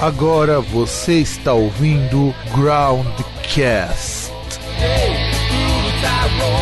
Agora você está ouvindo Groundcast. Saudações,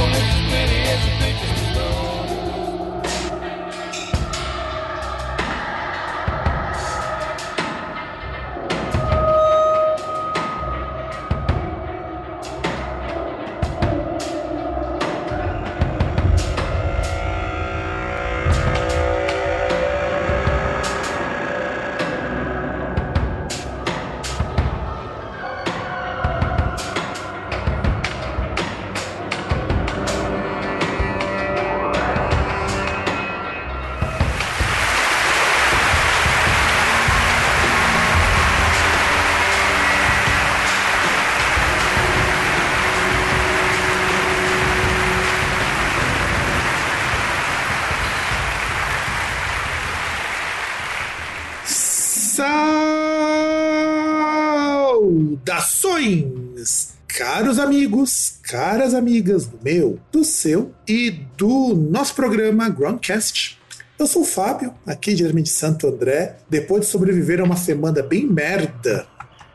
amigas do meu, do seu e do nosso programa Groundcast. Eu sou o Fábio, aqui diretamente de Santo André, depois de sobreviver a uma semana bem merda.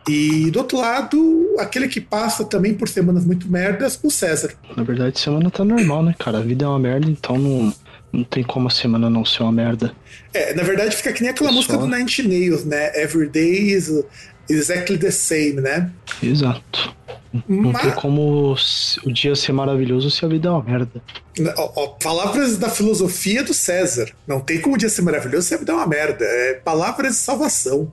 E do outro lado, aquele que passa também por semanas muito merdas, o César. Na verdade, semana tá normal, né, cara? A vida é uma merda, então não, não tem como a semana não ser uma merda. É, na verdade fica que nem aquela música do Nine Nails, né? Every day is exactly the same, né? Exato. Não Mas... tem como o dia ser maravilhoso se a vida é uma merda. Ó, ó, palavras da filosofia do César. Não tem como o dia ser maravilhoso se a vida é uma merda. É palavras de salvação.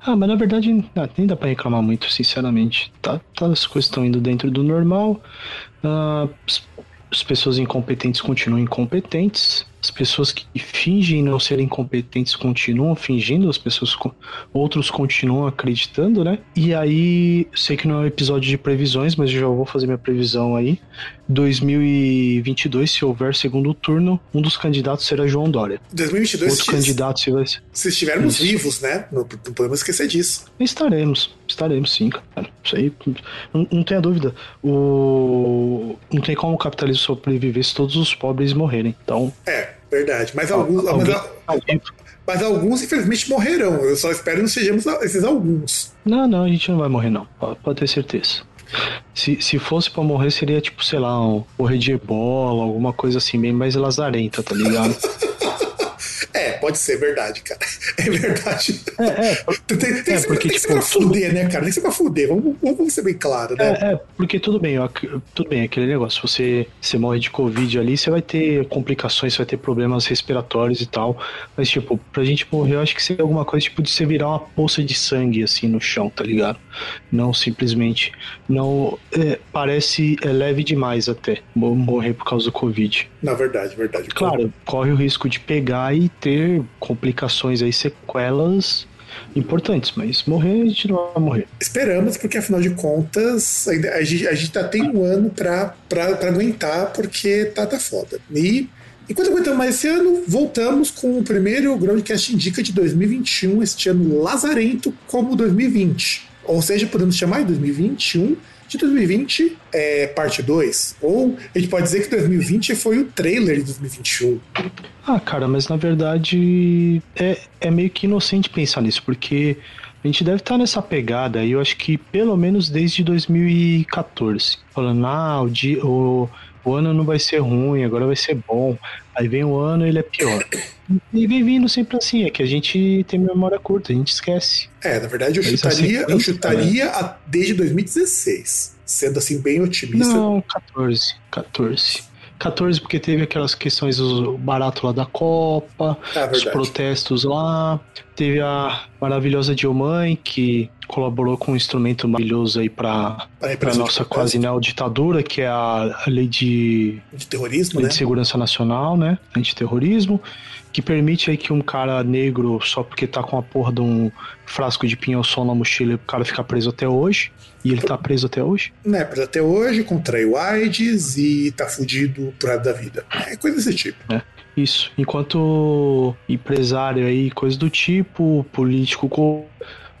Ah, mas na verdade nem dá pra reclamar muito, sinceramente. Tá, tá as coisas estão indo dentro do normal. Uh, as pessoas incompetentes continuam incompetentes. As pessoas que fingem não serem competentes continuam fingindo, as pessoas outros continuam acreditando, né? E aí, sei que não é um episódio de previsões, mas eu já vou fazer minha previsão aí. 2022, se houver segundo turno, um dos candidatos será João Dória. 2022, Outro candidato se vai ser. Se estivermos Isso. vivos, né? Não, não, podemos esquecer disso. Estaremos, estaremos sim, cara. Isso aí, não, não tenha dúvida. O... Não tem como o capitalismo sobreviver se todos os pobres morrerem. Então. É, verdade. Mas alguns. Alguém... Mas, mas alguns, infelizmente, morrerão. Eu só espero que não sejamos esses alguns. Não, não, a gente não vai morrer, não. Pode ter certeza. Se, se fosse pra morrer, seria tipo, sei lá, um morrer de ebola, alguma coisa assim, bem mais lazarenta, tá ligado? Pode ser verdade, cara. É verdade. É, é, tem, tem, tem, é porque, tem que ser pra tipo, fuder, tudo... né, cara? Tem que ser pra fuder. Vamos, vamos ser bem claro, né? É, é, porque tudo bem, ó, tudo bem, aquele negócio. Você, você morre de Covid ali, você vai ter complicações, você vai ter problemas respiratórios e tal. Mas, tipo, pra gente morrer, eu acho que seria alguma coisa tipo de você virar uma poça de sangue, assim, no chão, tá ligado? Não simplesmente. Não. É, parece é leve demais até morrer por causa do Covid. Na verdade, verdade. Claro, corre o risco de pegar e ter complicações aí, sequelas importantes, mas morrer a gente não vai morrer. Esperamos, porque afinal de contas, a gente, a gente tá, tem um ano pra, pra, pra aguentar, porque tá, tá foda. E enquanto aguentamos mais esse ano, voltamos com o primeiro Groundcast Indica de 2021, este ano lazarento como 2020. Ou seja, podemos chamar de 2021 de 2020 é parte 2. Ou a gente pode dizer que 2020 foi o trailer de 2021. Ah, cara, mas na verdade é, é meio que inocente pensar nisso, porque a gente deve estar nessa pegada aí, eu acho que pelo menos desde 2014. Falando, ah, o, dia, o, o ano não vai ser ruim, agora vai ser bom. Aí vem o ano e ele é pior. E vem vindo sempre assim, é que a gente tem memória curta, a gente esquece. É, na verdade eu chutaria, eu chutaria a, desde 2016, sendo assim bem otimista. Não, 14, 14. 14 porque teve aquelas questões o barato lá da Copa, é os protestos lá, teve a maravilhosa Dilmãe que colaborou com um instrumento maravilhoso aí para para nossa quase ditadura que é a lei de, de terrorismo, lei né? de segurança nacional, né, antiterrorismo que permite aí que um cara negro, só porque tá com a porra de um frasco de pinhão-sol na mochila, o cara ficar preso até hoje. E ele tá preso até hoje? Né, preso até hoje, contraiu AIDS e tá fudido pro resto da vida. É coisa desse tipo. É. Isso. Enquanto empresário aí, coisa do tipo, político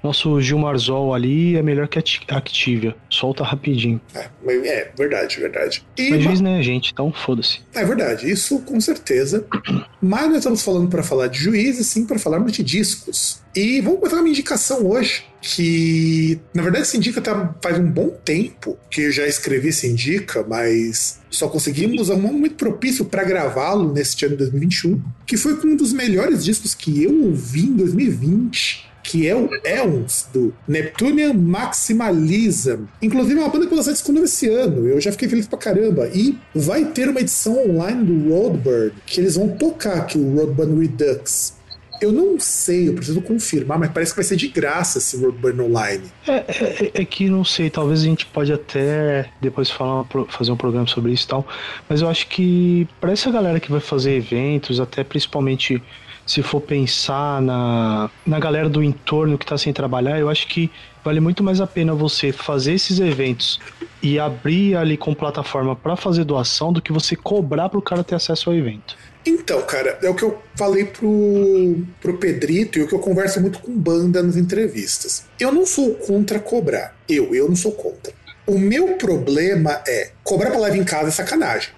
nosso Gilmarzol ali é melhor que a Activia. Solta rapidinho. É, é verdade, verdade. E Mas juiz, né, gente? Então foda-se. É verdade, isso com certeza. Mas nós estamos falando para falar de juízes, sim, para falarmos de discos. E vamos botar uma indicação hoje, que na verdade esse indica tá, faz um bom tempo que eu já escrevi esse indica, mas só conseguimos um momento propício para gravá-lo neste ano de 2021, que foi um dos melhores discos que eu ouvi em 2020 que é o Elms, do Neptunian Maximalism. Inclusive, é uma banda que lançou disco novo esse ano. Eu já fiquei feliz pra caramba. E vai ter uma edição online do Roadburn, que eles vão tocar aqui, o Roadburn Redux. Eu não sei, eu preciso confirmar, mas parece que vai ser de graça esse Roadburn Online. É, é, é, que não sei, talvez a gente pode até depois falar, fazer um programa sobre isso e tal, mas eu acho que para essa galera que vai fazer eventos, até principalmente se for pensar na, na galera do entorno que está sem trabalhar, eu acho que vale muito mais a pena você fazer esses eventos e abrir ali com plataforma para fazer doação do que você cobrar para o cara ter acesso ao evento. Então, cara, é o que eu falei pro, pro Pedrito e o que eu converso muito com banda nas entrevistas. Eu não sou contra cobrar. Eu, eu não sou contra. O meu problema é cobrar pra live em casa é sacanagem.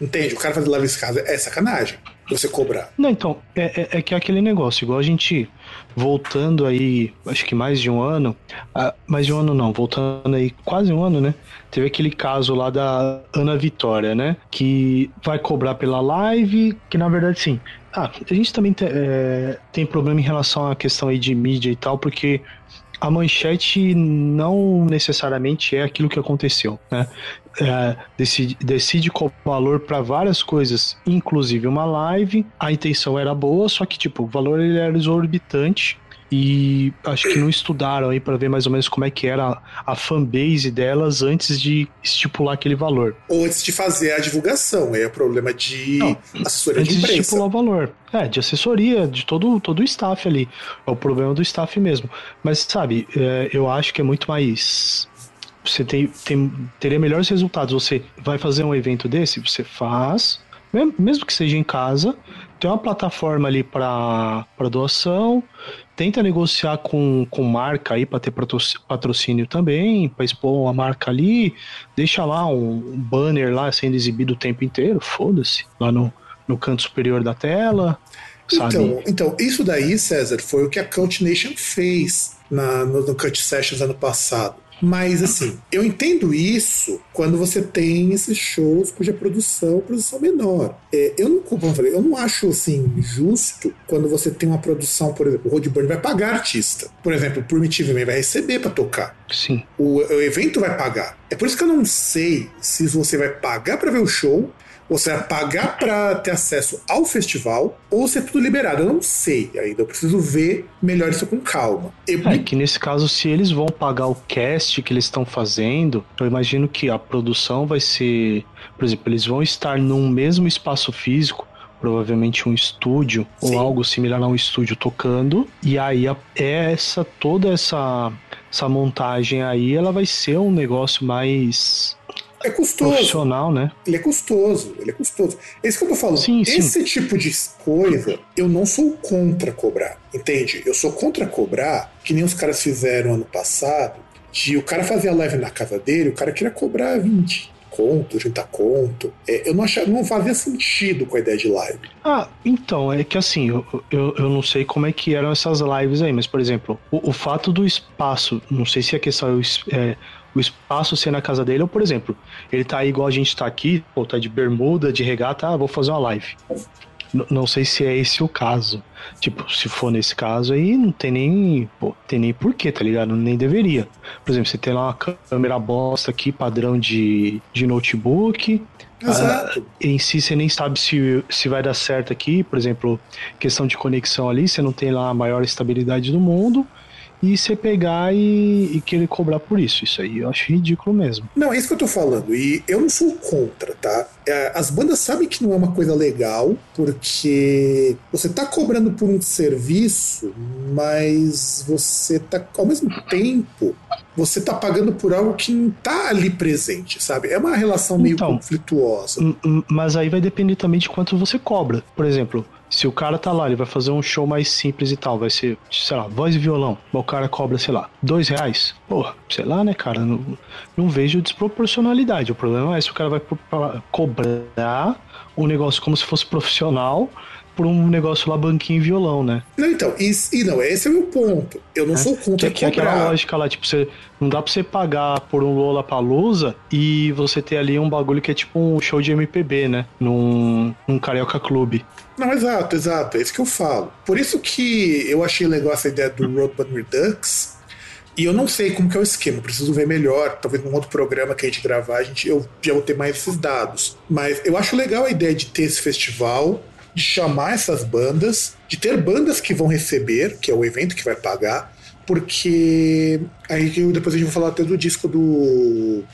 Entende? O cara fazer live em casa é sacanagem você cobrar. Não, então, é, é, é, que é aquele negócio, igual a gente voltando aí, acho que mais de um ano, ah, mais de um ano não, voltando aí quase um ano, né? Teve aquele caso lá da Ana Vitória, né? Que vai cobrar pela live, que na verdade sim. Ah, a gente também te, é, tem problema em relação à questão aí de mídia e tal, porque a manchete não necessariamente é aquilo que aconteceu, né? É, decide, decide qual valor para várias coisas, inclusive uma live. A intenção era boa, só que tipo, o valor ele era exorbitante e acho que não estudaram aí para ver mais ou menos como é que era a fanbase delas antes de estipular aquele valor. Ou antes de fazer a divulgação, é o problema de não, assessoria antes de imprensa. de estipular o valor. É, de assessoria, de todo, todo o staff ali. É o problema do staff mesmo. Mas, sabe, é, eu acho que é muito mais você tem, tem, teria melhores resultados. Você vai fazer um evento desse, você faz, mesmo que seja em casa, tem uma plataforma ali para doação, tenta negociar com, com marca aí para ter patrocínio também, para expor a marca ali, deixa lá um, banner lá sendo exibido o tempo inteiro, foda-se, lá no, no canto superior da tela. Então, então, isso daí, César, foi o que a Coach Nation fez na, no, no Cut Sessions ano passado. Mas assim, eu entendo isso quando você tem esses shows cuja produção produção menor. É, eu não como eu falei, eu não acho assim justo quando você tem uma produção, por exemplo, o Roadburn vai pagar artista. Por exemplo, o Primitive Man vai receber para tocar. Sim. O, o evento vai pagar. É por isso que eu não sei se você vai pagar para ver o show você vai pagar para ter acesso ao festival ou se é tudo liberado. Eu não sei ainda. Eu preciso ver melhor isso com calma. Eu... É que nesse caso, se eles vão pagar o cast que eles estão fazendo, eu imagino que a produção vai ser. Por exemplo, eles vão estar num mesmo espaço físico provavelmente um estúdio Sim. ou algo similar a um estúdio tocando e aí a, essa toda essa essa montagem aí ela vai ser um negócio mais é custoso. Profissional, né? Ele é custoso, ele é custoso. É isso que eu tô falando. Sim, Esse sim. tipo de coisa, eu não sou contra cobrar, entende? Eu sou contra cobrar, que nem os caras fizeram ano passado, de o cara fazer a live na casa dele, o cara queria cobrar 20 conto, 30 conto. É, eu não achava, não fazia sentido com a ideia de live. Ah, então, é que assim, eu, eu, eu não sei como é que eram essas lives aí, mas, por exemplo, o, o fato do espaço, não sei se a questão é, é o espaço ser na casa dele, ou por exemplo, ele tá aí igual a gente tá aqui, ou tá de bermuda, de regata, ah, vou fazer uma live. N não sei se é esse o caso. Tipo, se for nesse caso aí, não tem nem, pô, tem nem porquê, tá ligado? Nem deveria. Por exemplo, você tem lá uma câmera bosta aqui, padrão de, de notebook. Ah, em si você nem sabe se, se vai dar certo aqui, por exemplo, questão de conexão ali, você não tem lá a maior estabilidade do mundo e você pegar e, e, querer cobrar por isso. Isso aí eu acho ridículo mesmo. Não, é isso que eu tô falando. E eu não sou contra, tá? é, as bandas sabem que não é uma coisa legal, porque você tá cobrando por um serviço, mas você tá, ao mesmo tempo, você tá pagando por algo que não tá ali presente, sabe? É uma relação meio Então, conflituosa. Mas aí vai depender também de quanto você cobra. Por exemplo, se o cara tá lá, ele vai fazer um show mais simples e tal, vai ser, sei lá, voz e violão. O cara cobra, sei lá, dois reais. Porra, sei lá, né, cara? Não, não vejo desproporcionalidade. O problema é se o cara vai cobrar um negócio como se fosse profissional por um negócio lá banquinho e violão, né? Não, então, e, e não, esse é o meu ponto. Eu não sou Que, contra que é aquela cobrar. lógica lá, tipo, você, não dá pra você pagar por um Lola Palusa e você ter ali um bagulho que é tipo um show de MPB, né? Num, num Carioca Clube. Não, exato, exato. É isso que eu falo. Por isso que eu achei legal essa ideia do Roadbus Redux. E eu não sei como que é o esquema, preciso ver melhor. Talvez num outro programa que a gente gravar, a gente, eu já vou ter mais esses dados. Mas eu acho legal a ideia de ter esse festival, de chamar essas bandas, de ter bandas que vão receber, que é o evento que vai pagar, porque aí depois a gente vai falar até do disco do.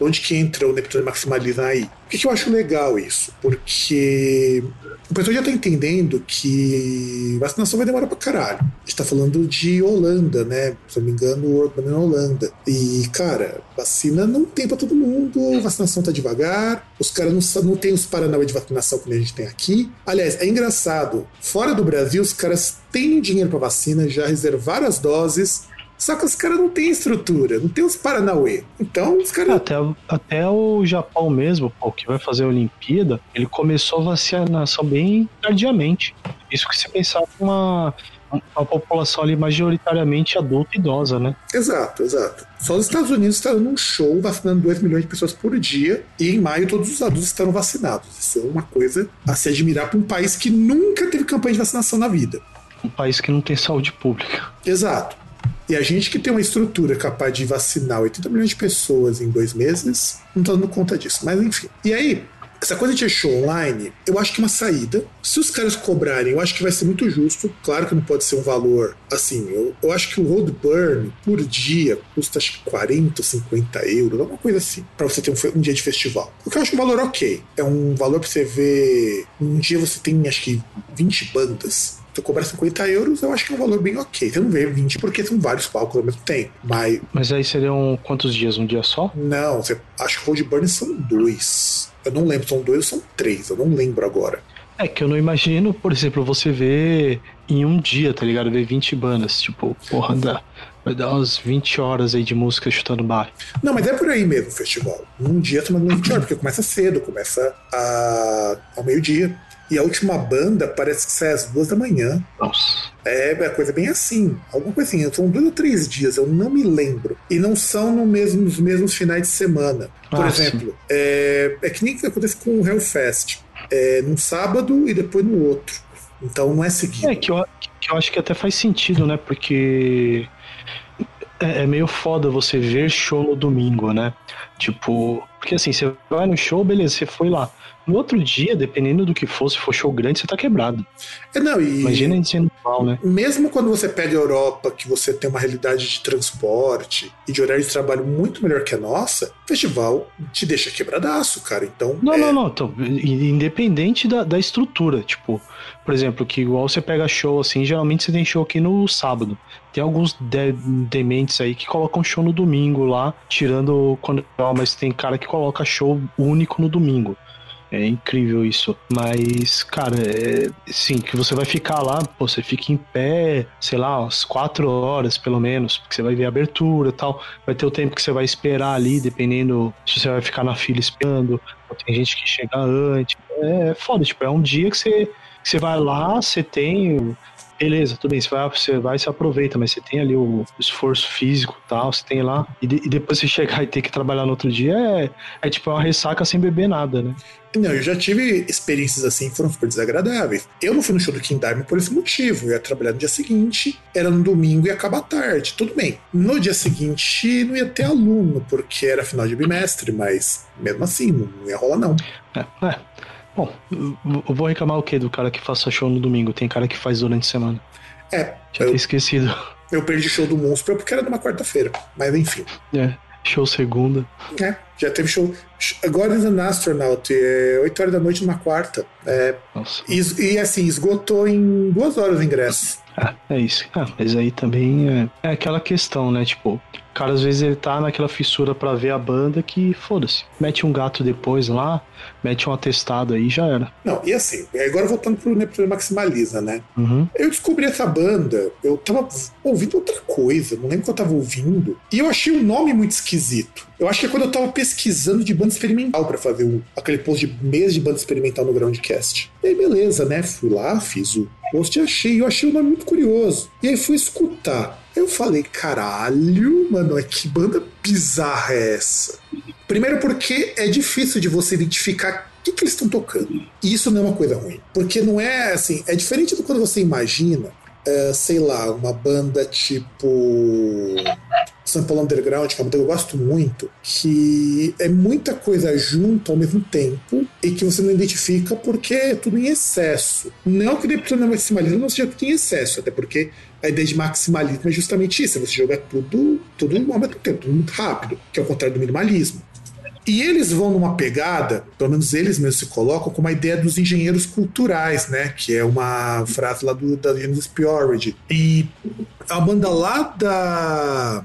Onde que entra o Neptune Maximaliza aí? Por que, que eu acho legal isso? Porque o pessoal já tá entendendo que vacinação vai demorar pra caralho. A gente tá falando de Holanda, né? Se eu não me engano, o Urban é na Holanda. E, cara, vacina não tem pra todo mundo, vacinação tá devagar, os caras não, não tem os paranauê de vacinação que a gente tem aqui. Aliás, é engraçado, fora do Brasil, os caras têm dinheiro pra vacina, já reservaram as doses, só que os caras não têm estrutura, não tem os paranauê. Então, os caras. Até, até o Japão mesmo, pô, que vai fazer a Olimpíada, ele começou a vacinação bem tardiamente. Isso que se pensar uma, uma população ali majoritariamente adulta e idosa, né? Exato, exato. Só os Estados Unidos estão num show vacinando 2 milhões de pessoas por dia e em maio todos os adultos estarão vacinados. Isso é uma coisa a se admirar para um país que nunca teve campanha de vacinação na vida. Um país que não tem saúde pública. Exato. E a gente que tem uma estrutura capaz de vacinar 80 milhões de pessoas em dois meses, não tá dando conta disso. Mas enfim. E aí, essa coisa de show online, eu acho que é uma saída. Se os caras cobrarem, eu acho que vai ser muito justo. Claro que não pode ser um valor assim. Eu, eu acho que o road burn por dia custa acho que 40, 50 euros, alguma coisa assim, pra você ter um, um dia de festival. Porque eu acho um valor ok. É um valor pra você ver. Um dia você tem acho que 20 bandas. Se eu cobrar 50 euros, eu acho que é um valor bem ok. Você não vê 20 porque são vários palcos ao mesmo tempo. Mas Mas aí seriam quantos dias? Um dia só? não, você, acho que Road Burn são dois. Eu não lembro, são dois ou são três, eu não lembro agora. É que eu não imagino, por exemplo, você ver em um dia, tá ligado? Ver 20 bandas. Tipo, porra, dá, vai dar umas 20 horas aí de música chutando bar. Não, mas é por aí mesmo o festival. Num dia você manda 20 horas, porque começa cedo, começa a, ao meio-dia. E a última banda parece que sai às duas da manhã. Nossa. É, é coisa bem assim. Alguma coisa assim. São dois ou três dias, eu não me lembro. E não são no mesmo, nos mesmos finais de semana. Por Ah, exemplo, é, é que nem que acontece com o Hellfest. É num sábado e depois no outro. Então não é seguido. É que eu, que eu acho que até faz sentido, né? Porque é, é meio foda você ver show no domingo, né? Tipo, porque assim, você vai no show, beleza, você foi lá. No outro dia, dependendo do que for, se for show grande, você tá quebrado. É, não, e Imagina ele sendo mal, né? mesmo quando você pega a Europa, que você tem uma realidade de transporte e de horário de trabalho muito melhor que a nossa, o festival te deixa quebradaço, cara. Então, Não, é, não, não. Então, independente da, da estrutura. Tipo, por exemplo, que igual você pega show assim, geralmente você tem show aqui no sábado. Tem alguns de- dementes aí que colocam show no domingo lá, tirando quando. Não, mas tem cara que coloca show único no domingo. É incrível isso. Mas, cara, é, sim, que você vai ficar lá, pô, você fica em pé, sei lá, umas quatro horas pelo menos, porque você vai ver a abertura e tal. Vai ter o tempo que você vai esperar ali, dependendo se você vai ficar na fila esperando. Tem gente que chega antes. É foda, tipo, é um dia que você, que você vai lá, você tem. Beleza, tudo bem, você vai, você vai e se aproveita, mas você tem ali o esforço físico e tal, você tem lá. E, de- e depois você chegar e ter que trabalhar no outro dia é, é tipo uma ressaca sem beber nada, né? Não, eu já tive experiências assim que foram super desagradáveis. Eu não fui no show do King Diamond por esse motivo. Eu ia trabalhar no dia seguinte, era no domingo e ia acabar tarde. Tudo bem. No dia seguinte não ia ter aluno, porque era final de bimestre, mas mesmo assim, não ia rolar não. É, é. Bom, eu vou reclamar o quê do cara que faça show no domingo? Tem cara que faz durante a semana. É, Já eu, esquecido. eu perdi show do Monstro porque era numa quarta-feira. Mas enfim. É. Show segunda. É, já teve show. Agora is an Astronaut, é 8 horas da noite numa quarta. É, Nossa. e, e assim, esgotou em duas horas o ingresso. Ah, é isso. Ah, mas aí também é, é aquela questão, né? Tipo, o cara às vezes ele tá naquela fissura pra ver a banda que foda-se. Mete um gato depois lá, mete um atestado aí já era. Não, e assim, agora voltando pro Neptuno Maximaliza, né? Uhum. Eu descobri essa banda, eu tava ouvindo outra coisa, não lembro o que eu tava ouvindo, e eu achei o nome muito esquisito. Eu acho que é quando eu tava pesquisando de banda experimental pra fazer o, aquele post de mês de banda experimental no Groundcast. E aí, beleza, né? Fui lá, fiz o post e achei, eu achei o nome muito curioso. E aí fui escutar. Eu falei, caralho, mano, é que banda bizarra é essa? Primeiro porque é difícil de você identificar o que, que eles estão tocando. E isso não é uma coisa ruim. Porque não é assim, é diferente do quando você imagina, é, sei lá, uma banda tipo. São Paulo Underground, que é uma banda que eu gosto muito, que é muita coisa junto ao mesmo tempo e que você não identifica porque é tudo em excesso. Não que Neptuno maximalismo não seja tudo em excesso, até porque a ideia de maximalismo é justamente isso: é você jogar tudo, tudo ao mesmo tempo, tudo muito rápido, que é o contrário do minimalismo. E eles vão numa pegada, pelo menos eles mesmos se colocam, com uma ideia dos engenheiros culturais, né? Que é uma frase lá do, da Linus Purity. E a banda lá da,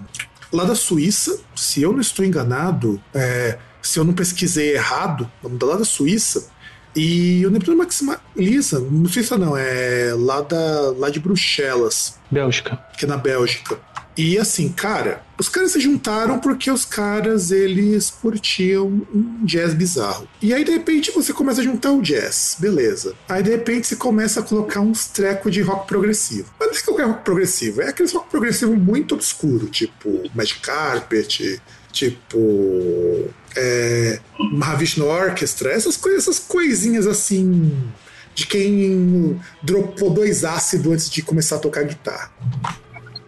lá da Suíça, se eu não estou enganado, é, se eu não pesquisei errado, lá da Suíça, e o Neptuno Maximaliza, não Suíça não, é lá, da, lá de Bruxelas, Bélgica. que é na Bélgica. E assim, cara, os caras se juntaram porque os caras eles curtiam um jazz bizarro. E aí de repente você começa a juntar o jazz, beleza. Aí de repente você começa a colocar uns trecos de rock progressivo. Mas não é qualquer rock progressivo, é aquele rock progressivo muito obscuro, tipo Magic Carpet, tipo é, Mahavishnu Orchestra, essas, coisas, essas coisinhas assim de quem dropou dois ácidos antes de começar a tocar guitarra.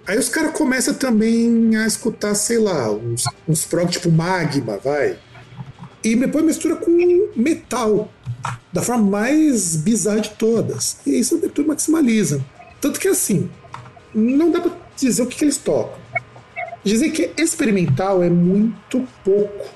Aí os caras começam também a escutar, sei lá, uns, uns prog tipo magma, vai. E depois mistura com metal, da forma mais bizarra de todas. E isso tudo maximaliza. Tanto que assim, não dá pra dizer o que, que eles tocam. Dizer que experimental é muito pouco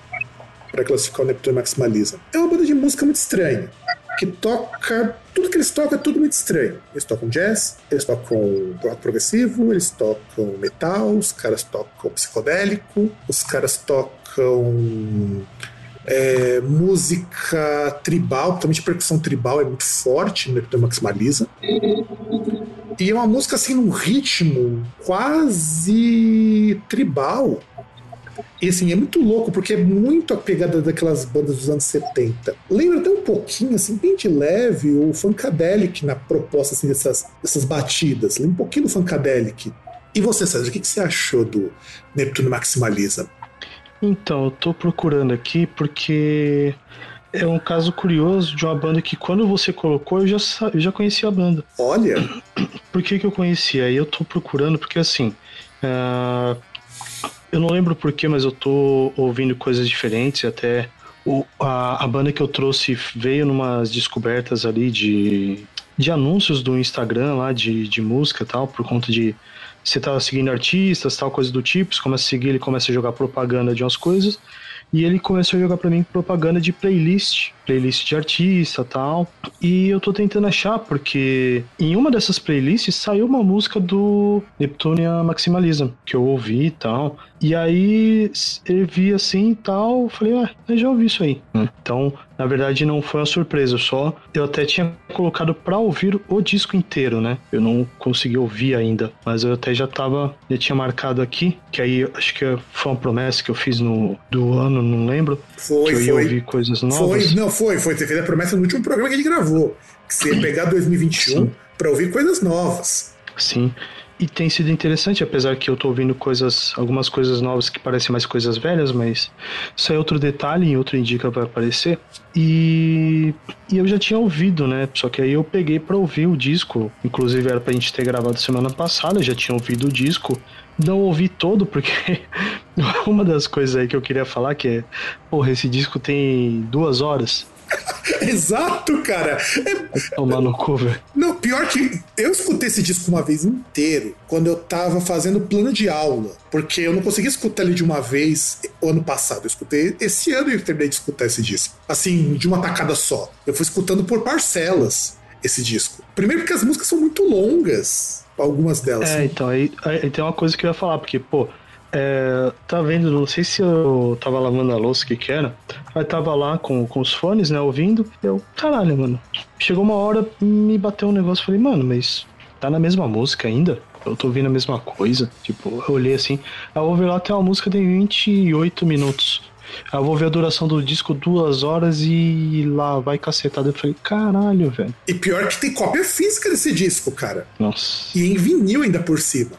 para classificar o Neptuno Maximaliza. É uma banda de música muito estranha, que toca. Tudo que eles tocam é tudo muito estranho. Eles tocam jazz, eles tocam rock progressivo, eles tocam metal, os caras tocam psicodélico, os caras tocam é, música tribal, principalmente percussão tribal é muito forte no Neptuno Maximaliza. E é uma música assim num ritmo quase tribal. E assim, é muito louco, porque é muito a pegada daquelas bandas dos anos 70. Lembra até um pouquinho, assim, bem de leve, o Funkadelic na proposta assim, dessas, dessas batidas. Lembra um pouquinho do Funkadelic. E você, César, o que, que você achou do Neptuno Maximaliza? Então, eu tô procurando aqui porque é um caso curioso de uma banda que quando você colocou eu já, eu já conhecia a banda. Olha, Por que, que eu conhecia? Aí eu tô procurando porque assim. ah, eu não lembro porquê, mas eu tô ouvindo coisas diferentes. Até o, a, a banda que eu trouxe veio numas descobertas ali de, de anúncios do Instagram lá de, de música e tal, por conta de você tá seguindo artistas, tal, coisa do tipo. Você começa a seguir, ele começa a jogar propaganda de umas coisas. E ele começou a jogar pra mim propaganda de playlist, playlist de artista tal. E eu tô tentando achar, porque em uma dessas playlists saiu uma música do Neptunia Maximalism, que eu ouvi e tal. E aí eu vi assim e tal, falei, ah, eu já ouvi isso aí. Então, na verdade, não foi uma surpresa, só eu até tinha colocado pra ouvir o disco inteiro, né? Eu não consegui ouvir ainda, mas eu até já tava, já tinha marcado aqui, que aí acho que foi uma promessa que eu fiz no do ano, não lembro, foi, que eu ia foi. ouvir coisas novas. Foi, não, foi, foi. Você fez a promessa no último programa que gente gravou. Que você ia pegar 2021 Sim. pra ouvir coisas novas. Sim. E tem sido interessante, apesar que eu tô ouvindo coisas, algumas coisas novas que parecem mais coisas velhas, mas isso é outro detalhe, em outro indica vai aparecer. E, e eu já tinha ouvido, né? Só que aí eu peguei pra ouvir o disco. Inclusive era pra gente ter gravado semana passada, eu já tinha ouvido o disco. Não ouvi todo, porque uma das coisas aí que eu queria falar que é, porra, esse disco tem duas horas. Exato, cara. É... Tomar no cu, velho. Não, pior que eu escutei esse disco uma vez inteiro quando eu tava fazendo plano de aula. Porque eu não consegui escutar ele de uma vez ano passado. Eu escutei esse ano e terminei de escutar esse disco. Assim, de uma tacada só. Eu fui escutando por parcelas esse disco. Primeiro porque as músicas são muito longas. Algumas delas. É, então, aí, aí tem uma coisa que eu ia falar, porque, pô, é, tá vendo, não sei se eu tava lavando a louça, que que era. Aí tava lá com, com os fones, né, ouvindo. Eu, caralho, mano. Chegou uma hora, me bateu um negócio. Falei, mano, mas tá na mesma música ainda? Eu tô ouvindo a mesma coisa. Tipo, eu olhei assim. A Over lá tem uma música de 28 minutos. Eu vou ver a duração do disco duas horas e lá vai cacetada. Eu falei, caralho, velho. E pior que tem cópia física desse disco, cara. Nossa. E em vinil ainda por cima.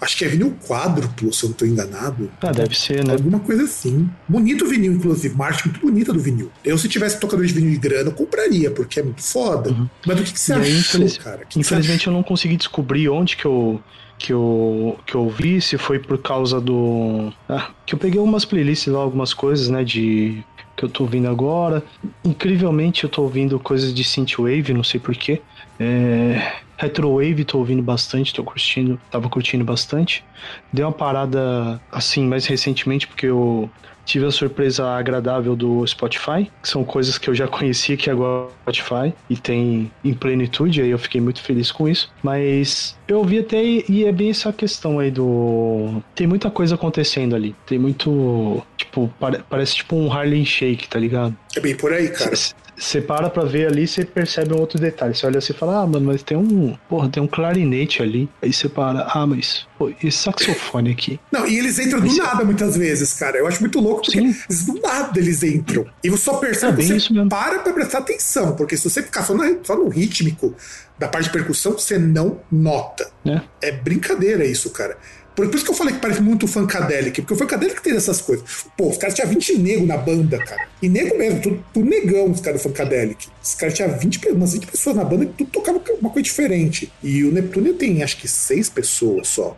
Acho que é vinil quádruplo, se eu não tô enganado. Ah, deve ser, né? Alguma coisa assim. Bonito o vinil, inclusive. Uma arte muito bonita do vinil. Eu, se tivesse tocador de vinil de grana, eu compraria, porque é muito foda. Uhum. Mas do que, que você aí, achou, infeliz... cara? Que infelizmente que eu não consegui descobrir onde que eu que eu, que eu vi, se foi por causa do. Ah, que eu peguei algumas playlists lá, algumas coisas, né, de. que eu tô ouvindo agora. Incrivelmente eu tô ouvindo coisas de Synthwave, não sei porquê. É, Retrowave tô ouvindo bastante, tô curtindo, tava curtindo bastante. Deu uma parada assim mais recentemente porque eu tive a surpresa agradável do Spotify, que são coisas que eu já conhecia que agora é Spotify e tem em plenitude, aí eu fiquei muito feliz com isso. Mas eu vi até e é bem essa questão aí do tem muita coisa acontecendo ali. Tem muito, tipo, parece tipo um Harlem Shake, tá ligado? É bem por aí, cara. Você para pra ver ali, você percebe um outro detalhe. Você olha assim e fala, ah, mano, mas tem um. Porra, tem um clarinete ali. Aí você para, ah, mas. Pô, esse saxofone aqui. Não, e eles entram do Mas- nada muitas vezes, cara. Eu acho muito louco porque Sim. eles, do nada eles entram. E você só percebe É você para pra prestar atenção, porque se você ficar só, na- só no rítmico da parte de percussão, você não nota. Né? É brincadeira isso, cara. Por, isso que eu falei que parece muito o Funkadelic, porque o Funkadelic tem essas coisas. Pô, os caras tinham 20 nego na banda, cara. E nego mesmo, tudo, tudo negão, os caras do Funkadelic. Os caras tinham 20, pe- umas 20 pessoas na banda e tudo tocava uma coisa diferente. E o Neptune tem acho que seis pessoas só.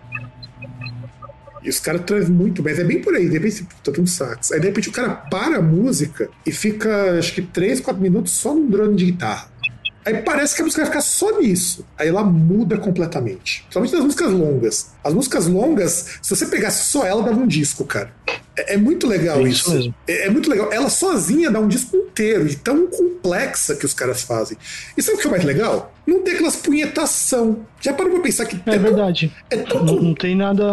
E os caras trazem muito, mas é bem por aí, de repente tá um sax. Aí de repente o cara para a música e fica, acho que 3, 4 minutos só num drone de guitarra. Aí parece que a música vai ficar só nisso. Aí ela muda completamente. Somente nas músicas longas. As músicas longas, se você pegasse só ela, dava um disco, cara. É, é muito legal É isso. isso. É, é muito legal. Ela sozinha dá um disco inteiro, de tão complexa que os caras fazem. E sabe o que é mais legal? Não tem aquelas punhetação. Já parou pra pensar que É tão- verdade. é tão Não, não tem nada.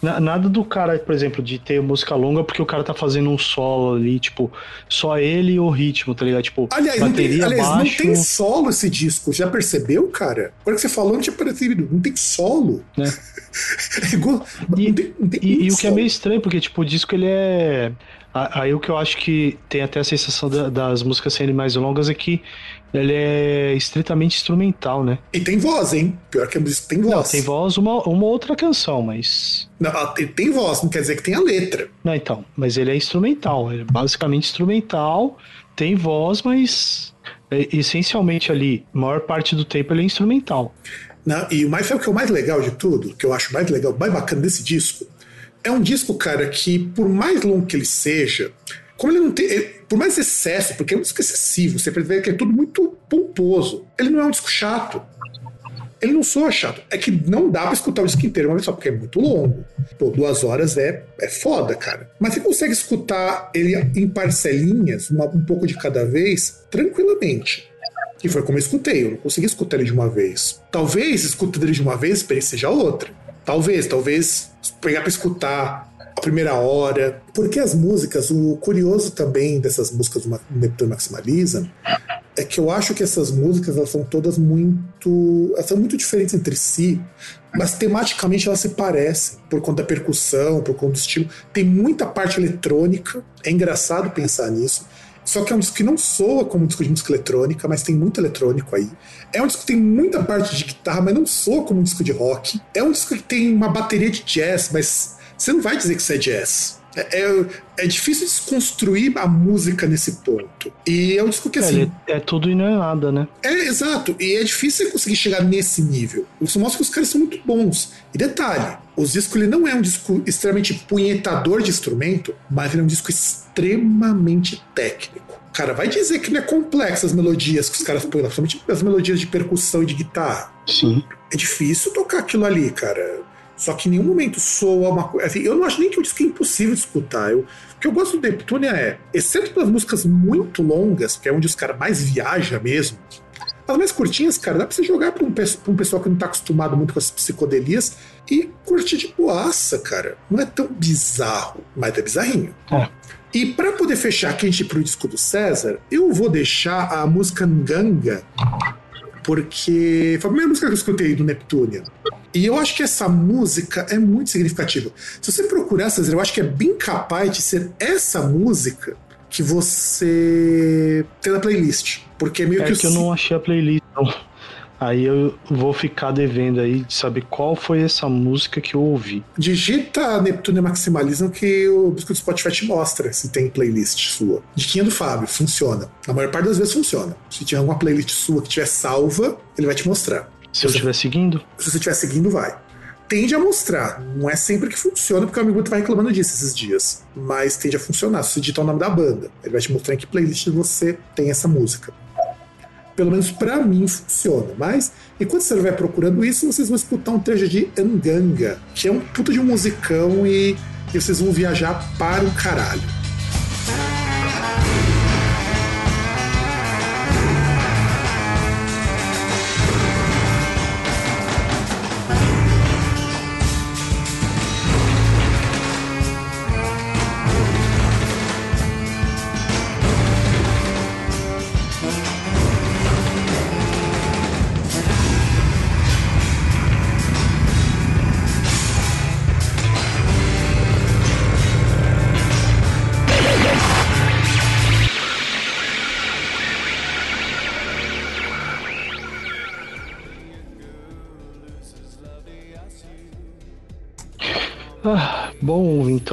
na- Nada do cara, por exemplo, de ter música longa porque o cara tá fazendo um solo ali, tipo, só ele e o ritmo, tá ligado? Tipo, Aliás, não tem, bateria aliás, não baixo. tem solo esse disco. Já percebeu, cara? Agora que você falou, não tinha percebido. Não tem solo. Né? É igual- E- não tem, não tem E, e o que é meio estranho, porque, tipo, o disco ele é. Aí o que eu acho que tem até a sensação da- das músicas serem mais longas é que ele é estritamente instrumental, né? E tem voz, hein? Pior que a música tem voz. Não, tem voz uma, uma outra canção, mas. Não, ela tem, tem voz, não quer dizer que tem a letra. Não, então, mas ele é instrumental, ele é basicamente instrumental, tem voz, mas é, essencialmente ali, a maior parte do tempo ele é instrumental. Né? E o mais sabe o que é o mais legal de tudo, que eu acho mais legal, mais bacana desse disco, é um disco, cara, que por mais longo que ele seja, como ele não tem, ele- por mais excesso, porque é um disco excessivo, você percebe que é tudo muito pomposo. Ele não é um disco chato. Ele não soa chato. É que não dá pra escutar o disco inteiro uma vez só, porque é muito longo. Pô, duas horas é, é foda, cara. Mas você consegue escutar ele em parcelinhas, uma- um pouco de cada vez, tranquilamente. E foi como eu escutei, eu não consegui escutar ele de uma vez. Talvez, escutando ele de uma vez, a experiência seja outra. Talvez, talvez pegar pra escutar primeira hora. Porque as músicas, o curioso também dessas músicas do Neptune Maximalism é que eu acho que essas músicas elas são todas muito. Elas são muito diferentes entre si, mas tematicamente elas se parecem, por conta da percussão, por conta do estilo. Tem muita parte eletrônica, é engraçado pensar nisso. Só que é um disco que não soa como um disco de música eletrônica, mas tem muito eletrônico aí. É um disco que tem muita parte de guitarra, mas não soa como um disco de rock. É um disco que tem uma bateria de jazz, mas você não vai dizer que isso é jazz. É, é, é difícil desconstruir a música nesse ponto. E é um disco que assim. É, é tudo e não é nada, né? É, exato. E é difícil você conseguir chegar nesse nível. Isso mostra que os caras são muito bons. E detalhe, o disco ele não é um disco extremamente punhetador de instrumento, mas ele é um disco extremamente técnico. Cara, vai dizer que não é complexo as melodias que os caras põem lá, principalmente as melodias de percussão e de guitarra. Sim. É difícil tocar aquilo ali, cara. Só que em nenhum momento soa uma coisa. Assim, eu não acho nem que o disco é impossível de escutar. Eu, o que eu gosto do Neptunia é, exceto pelas músicas muito longas, que é onde os caras mais viaja mesmo, as mais curtinhas, cara, dá pra você jogar pra um, pra um pessoal que não tá acostumado muito com as psicodelias e curtir de boaça, cara. Não é tão bizarro, mas é bizarrinho. É. E para poder fechar aqui a gente pro disco do César, eu vou deixar a música Nganga, porque foi a primeira música que eu escutei do Neptunia. E eu acho que essa música é muito significativa. Se você procurar, César, eu acho que é bem capaz de ser essa música que você tem na playlist. Porque é meio É que, que eu não achei a playlist, não. Aí eu vou ficar devendo aí de saber qual foi essa música que eu ouvi. Digita Neptunia Maximalism que o busca do Spotify te mostra se tem playlist sua. Diquinha do Fábio, funciona. Na maior parte das vezes funciona. Se tiver alguma playlist sua que tiver salva, ele vai te mostrar. Se eu estiver seguindo, Se você estiver seguindo, vai. Tende a mostrar. Não é sempre que funciona, porque o amigo vai reclamando disso esses dias. Mas tende a funcionar. Se você digitar o nome da banda, ele vai te mostrar em que playlist você tem essa música. Pelo menos pra mim funciona. Mas enquanto você vai procurando isso, vocês vão escutar um trecho de Anganga, que é um puta de um musicão e, e vocês vão viajar para o caralho.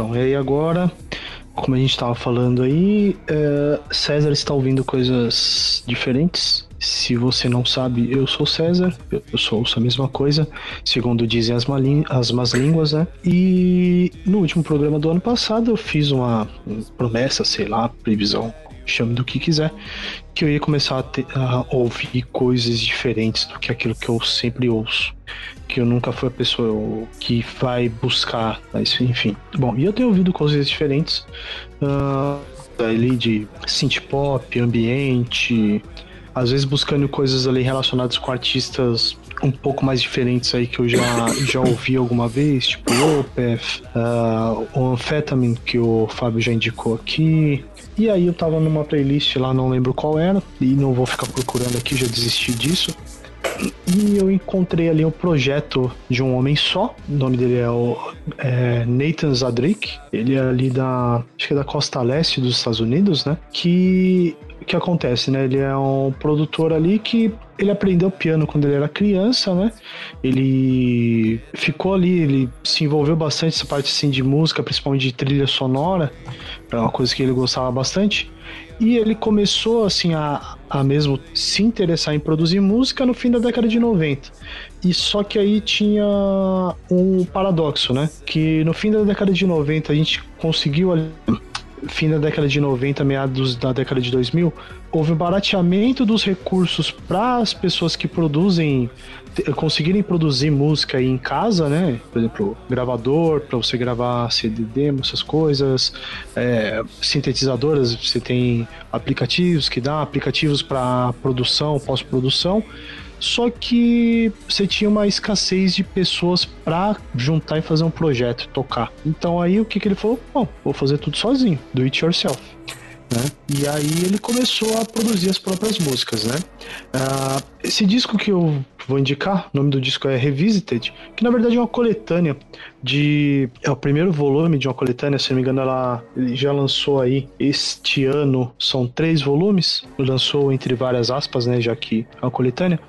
Então, e aí agora, como a gente estava falando aí, é, César está ouvindo coisas diferentes. Se você não sabe, eu sou César, eu, sou ouço a mesma coisa, segundo dizem as, malin- as más línguas, né? E no último programa do ano passado eu fiz uma promessa, sei lá, previsão, chame do que quiser, que eu ia começar a, ter- a ouvir coisas diferentes do que aquilo que eu sempre ouço que eu nunca fui a pessoa que vai buscar, mas enfim. Bom, e eu tenho ouvido coisas diferentes, ah, ali de synth pop, ambiente, às vezes buscando coisas ali relacionadas com artistas um pouco mais diferentes aí que eu já, já ouvi alguma vez, tipo Opeth, ah, o Amphetamine que o Fábio já indicou aqui. E aí eu tava numa playlist lá, não lembro qual era, e não vou ficar procurando aqui, já desisti disso. E eu encontrei ali um projeto de um homem só. O nome dele é o é Nathan Zadrick. Ele é ali da. Acho que é da costa leste dos Estados Unidos, né? Que. Que acontece, né? Ele é um produtor ali que ele aprendeu piano quando ele era criança, né? Ele ficou ali, ele se envolveu bastante nessa parte assim de música, principalmente de trilha sonora. É uma coisa que ele gostava bastante. E ele começou assim a, a mesmo se interessar em produzir música no fim da década de 90. E só que aí tinha um paradoxo, né? Que no fim da década de 90 a gente conseguiu ali fim da década de 90, meados da década de 2000, houve um barateamento dos recursos para as pessoas que produzem conseguirem produzir música aí em casa, né? Por exemplo, gravador para você gravar CD demo, essas coisas, é, sintetizadoras, você tem aplicativos que dá aplicativos para produção, pós-produção. Só que você tinha uma escassez de pessoas para juntar e fazer um projeto, tocar. Então aí o que, que ele falou? Bom, vou fazer tudo sozinho, do it yourself. Né? E aí ele começou a produzir as próprias músicas, né? Ah, esse disco que eu vou indicar, o nome do disco é Revisited, que na verdade é uma coletânea de. É o primeiro volume de uma coletânea, se não me engano, ela já lançou aí este ano, são três volumes, lançou entre várias aspas, né? Já que é uma coletânea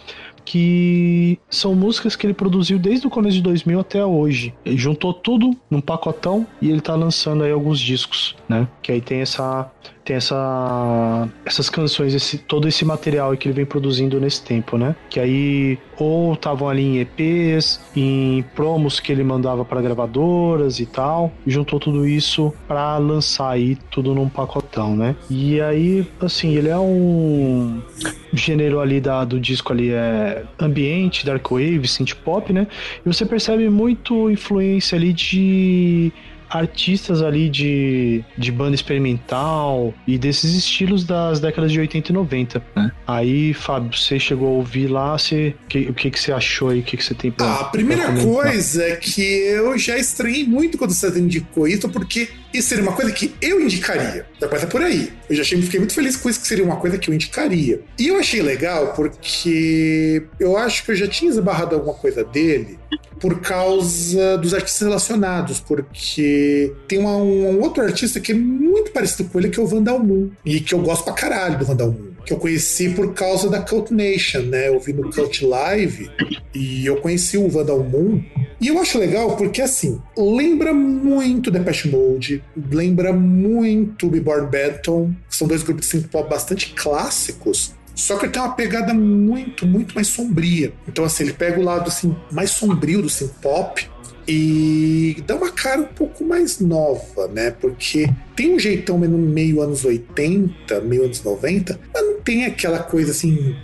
que são músicas que ele produziu desde o começo de 2000 até hoje. Ele juntou tudo num pacotão e ele tá lançando aí alguns discos, né? Que aí tem essa tem essa, essas canções, esse, todo esse material que ele vem produzindo nesse tempo, né? Que aí ou estavam ali em EPs, em promos que ele mandava para gravadoras e tal, e juntou tudo isso para lançar aí tudo num pacotão, né? E aí, assim, ele é um gênero ali da, do disco ali é ambiente, dark wave, synth pop, né? E você percebe muito influência ali de artistas ali de, de banda experimental e desses estilos das décadas de 80 e 90, né? Aí, Fábio, você chegou a ouvir lá, você, que, o que, que você achou aí, o que, que você tem pra ah, A primeira coisa é que eu já estranhei muito quando você indicou isso, porque isso seria uma coisa que eu indicaria. Já começa por aí. Eu já achei, fiquei muito feliz com isso, que seria uma coisa que eu indicaria. E eu achei legal porque eu acho que eu já tinha esbarrado alguma coisa dele por causa dos artistas relacionados, porque tem uma, um, um, outro artista que é muito parecido com ele, que é o Vandal Moon, e que eu gosto pra caralho do Vandal Moon, que eu conheci por causa da Cult Nation, né? Eu vi no Cult Live e eu conheci o Vandal Moon, e eu acho legal porque, assim, lembra muito Depeche Mode, lembra muito Beborn Benton, que são dois grupos de synth pop bastante clássicos, só que ele tem uma pegada muito, muito mais sombria. Então, assim, ele pega o lado assim, mais sombrio do synth pop e dá uma cara um pouco mais nova, né? Porque tem um jeitão meio anos 80, meio anos 90, mas não tem aquela coisa assim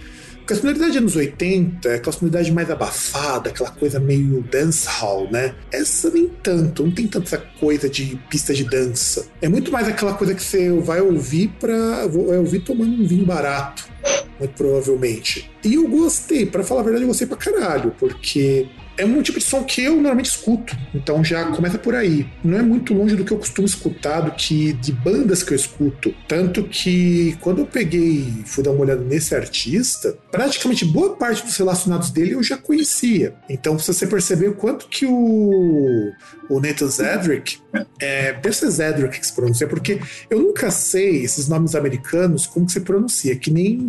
porque a sonoridade dos anos 80 é aquela sonoridade mais abafada, aquela coisa meio dancehall, né? Essa nem tanto, não tem tanta coisa de pista de dança. É muito mais aquela coisa que você vai ouvir para vai ouvir tomando um vinho barato, muito provavelmente. E eu gostei, para falar a verdade, eu gostei pra caralho, porque é um tipo de som que eu normalmente escuto, então já começa por aí. Não é muito longe do que eu costumo escutar, do que de bandas que eu escuto. Tanto que quando eu peguei fui dar uma olhada nesse artista, praticamente boa parte dos relacionados dele eu já conhecia. Então, você perceber o quanto que o, o Nathan Zedrick, é, deve ser Zedrick que se pronuncia, porque eu nunca sei esses nomes americanos como que se pronuncia, que nem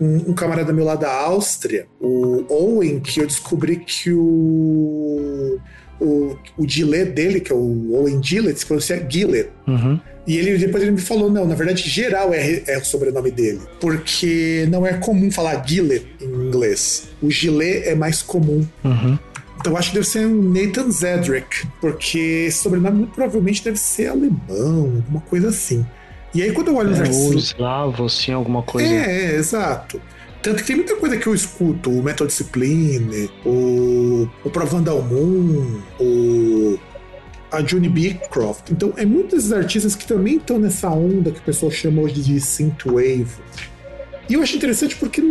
um, um camarada meu lá da Áustria, o Owen, que eu descobri que o o, o Gillette dele, que é o Owen Gillette, se pronuncia Gillette. Uhum. E ele depois ele me falou, não, na verdade, geral é, é o sobrenome dele. Porque não é comum falar Gillette em inglês. O Gillette é mais comum. Uhum. Então eu acho que deve ser um Nathan Zedrick, porque esse sobrenome muito provavelmente deve ser alemão, alguma coisa assim. E aí quando eu olho é, os artistas. Ou eslavo, assim, alguma coisa. É, é, exato. Tanto que tem muita coisa que eu escuto, o Metal Discipline, o, o Pro Vandal Moon, o a Juni Beecroft. Então, é muitos artistas que também estão nessa onda que o pessoal chama hoje de synthwave. E eu acho interessante porque,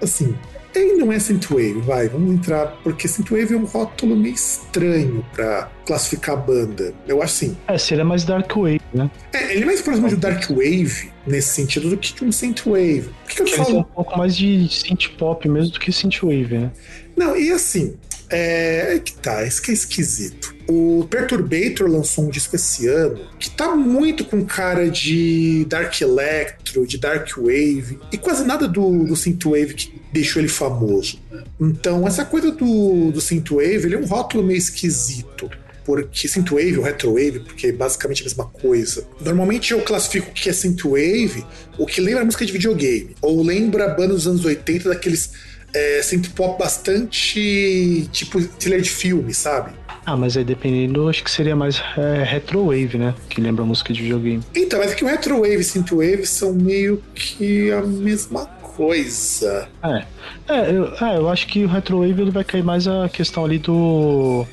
assim, ele não é synthwave, vai, vamos entrar, porque synthwave é um rótulo meio estranho para classificar a banda. Eu acho assim. É, se ele é mais dark wave, né? É, ele é mais próximo de dark wave nesse sentido do que de um synthwave. Por que, que eu falo? É um pouco mais de synth pop mesmo do que synthwave, né? Não, e assim, é que tá, isso que é esquisito. O Perturbator lançou um disco esse ano que tá muito com cara de Dark Electro, de Dark Wave, e quase nada do, do Synthwave que deixou ele famoso. Então, essa coisa do, do Synthwave, ele é um rótulo meio esquisito porque synthwave ou retrowave, porque é basicamente a mesma coisa. Normalmente eu classifico o que é synthwave, o que lembra música de videogame, ou lembra bandas dos anos 80 daqueles é, synth pop bastante tipo thriller de filme, sabe? Ah, mas aí dependendo, acho que seria mais é, retrowave, né? Que lembra música de videogame. Então, mas é que o retrowave e synthwave são meio que a mesma coisa. É, é eu, é, eu acho que o retrowave ele vai cair mais a questão ali do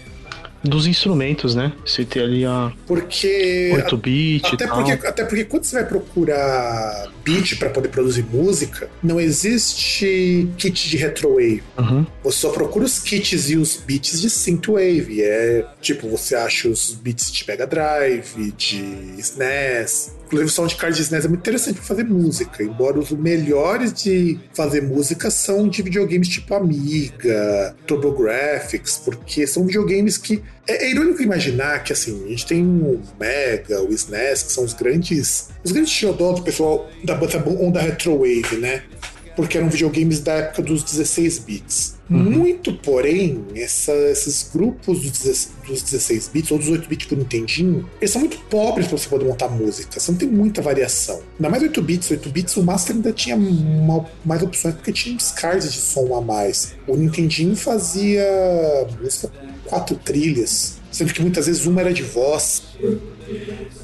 dos instrumentos, né? Você ter ali a. Porque. 8 bit até, porque, até porque quando você vai procurar beat para poder produzir música, não existe kit de retrowave. Uhum. Você só procura os kits e os beats de synthwave. É tipo, você acha os beats de Mega Drive, de SNES. Inclusive, o soundcard de SNES é muito interessante para fazer música, embora os melhores de fazer música são de videogames tipo Amiga, TurboGrafx, porque são videogames que é, é, irônico imaginar que assim, a gente tem o Mega, o SNES, que são os grandes. Os grandes xodó do pessoal da banda onda Retrowave, né? porque eram videogames da época dos 16 bits. Uhum. Muito, porém, essa, esses grupos dos, dos 16 bits ou dos 8 bits pro Nintendinho, eles são muito pobres para você poder montar música. Você não tem muita variação. Ainda mais 8 bits, 8 bits, o Master ainda tinha uma, mais opções porque tinha descartes de som a mais. O Nintendinho fazia música quatro trilhas, sendo que muitas vezes uma era de voz.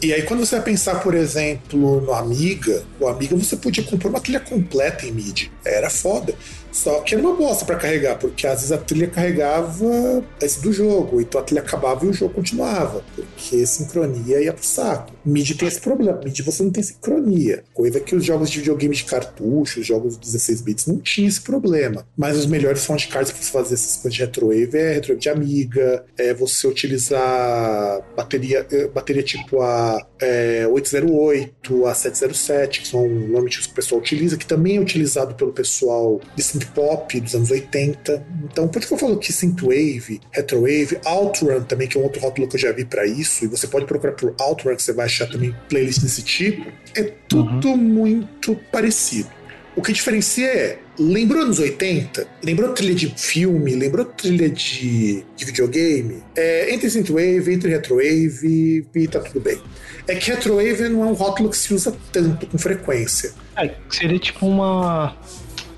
E aí, quando você vai pensar, por exemplo, no Amiga, o Amiga você podia comprar uma trilha completa em MIDI. Era foda. Só que era uma bosta para carregar, porque às vezes a trilha carregava esse do jogo, então a trilha acabava e o jogo continuava, porque sincronia ia pro saco. MIDI tem esse problema, MIDI você não tem sincronia, coisa que os jogos de videogame de cartucho, os jogos de 16 bits não tinham esse problema. Mas os melhores sound cards para você fazer essas coisas de retrowave é retrowave de Amiga, é você utilizar bateria, eh, bateria tipo a é, 808, a 707, que são os que o pessoal utiliza, que também é utilizado pelo pessoal de synth pop dos anos 80. Então, por isso que eu falo que synthwave, retrowave, outrun também, que é um outro rótulo que eu já vi para isso, e você pode procurar por outrun, que você vai achar também playlist desse tipo, é tudo uhum. muito parecido. O que diferencia é, lembrou anos 80? Lembrou trilha de filme? Lembrou trilha de, de videogame? É, entre Synthwave, entre Retrowave, e tá tudo bem. É que Retrowave não é um rótulo que se usa tanto, com frequência. É, seria tipo uma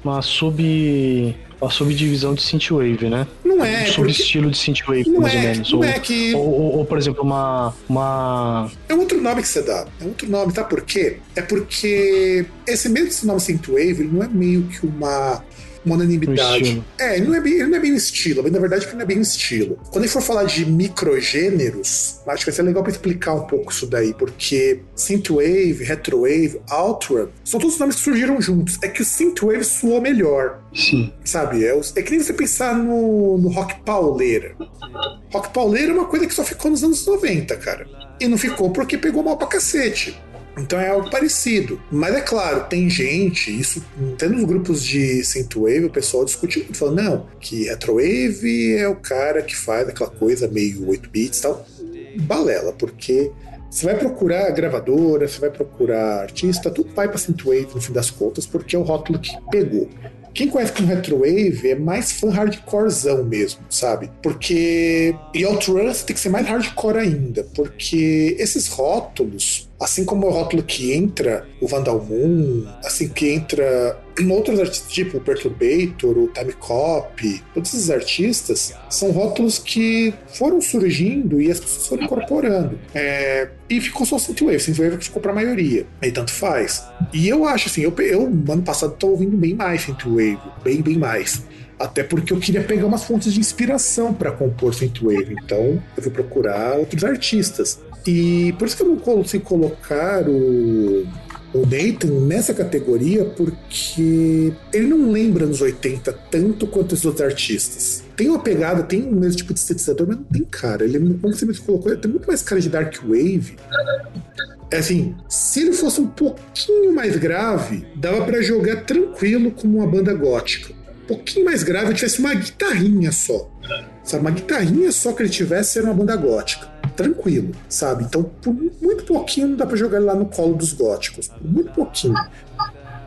uma sub uma subdivisão de synthwave, né? Não é. Um subestilo de synthwave, mais é, ou menos. Não ou, é que... Ou, ou, ou, por exemplo, uma, uma... É outro nome que você dá. É outro nome, tá por quê? É porque esse mesmo nome synthwave, ele não é meio que uma uma unanimidade. É, ele não é, bem, ele não é bem o estilo, mas na verdade ele não é bem o estilo. Quando a gente for falar de microgêneros, acho que vai ser legal para explicar um pouco isso daí, porque Synthwave, Retrowave, Outrun, são todos nomes que surgiram juntos. É que o Synthwave soou melhor. Sim. Sabe? É, é que nem você pensar no, no rock pauleira. Rock pauleira é uma coisa que só ficou nos anos 90, cara. E não ficou porque pegou mal pra cacete. Então é algo parecido. Mas é claro, tem gente, isso até nos grupos de Synthwave, o pessoal discute falando, não, que Retrowave é o cara que faz aquela coisa meio 8 bits e tal. Balela, porque você vai procurar gravadora, você vai procurar artista, tudo vai para Synthwave no fim das contas, porque é o rótulo que pegou. Quem conhece com Retrowave é mais fã hardcorezão mesmo, sabe? Porque. E Outrun tem que ser mais hardcore ainda, porque esses rótulos Assim como o rótulo que entra o Vandal Moon, assim que entra outros artistas, tipo o Perturbator, o Time Cop, todos esses artistas são rótulos que foram surgindo e as pessoas foram incorporando. É, e ficou só Synthwave, Synthwave ficou pra maioria. Aí tanto faz. E eu acho assim, eu, eu ano passado tô ouvindo bem mais Synthwave, bem, bem mais. Até porque eu queria pegar umas fontes de inspiração para compor Synthwave. Então eu fui procurar outros artistas. E por isso que eu não consigo colocar o, o Nathan nessa categoria, porque ele não lembra nos 80 tanto quanto os outros artistas. Tem uma pegada, tem o mesmo tipo de sintetizador, mas não tem cara. Ele, como você me colocou, tem muito mais cara de Dark Wave. É assim, se ele fosse um pouquinho mais grave, dava para jogar tranquilo como uma banda gótica. Um pouquinho mais grave, tivesse uma guitarrinha só. Sabe, uma guitarrinha só que ele tivesse era uma banda gótica tranquilo, sabe? Então, por muito pouquinho não dá pra jogar ele lá no colo dos góticos. Por muito pouquinho.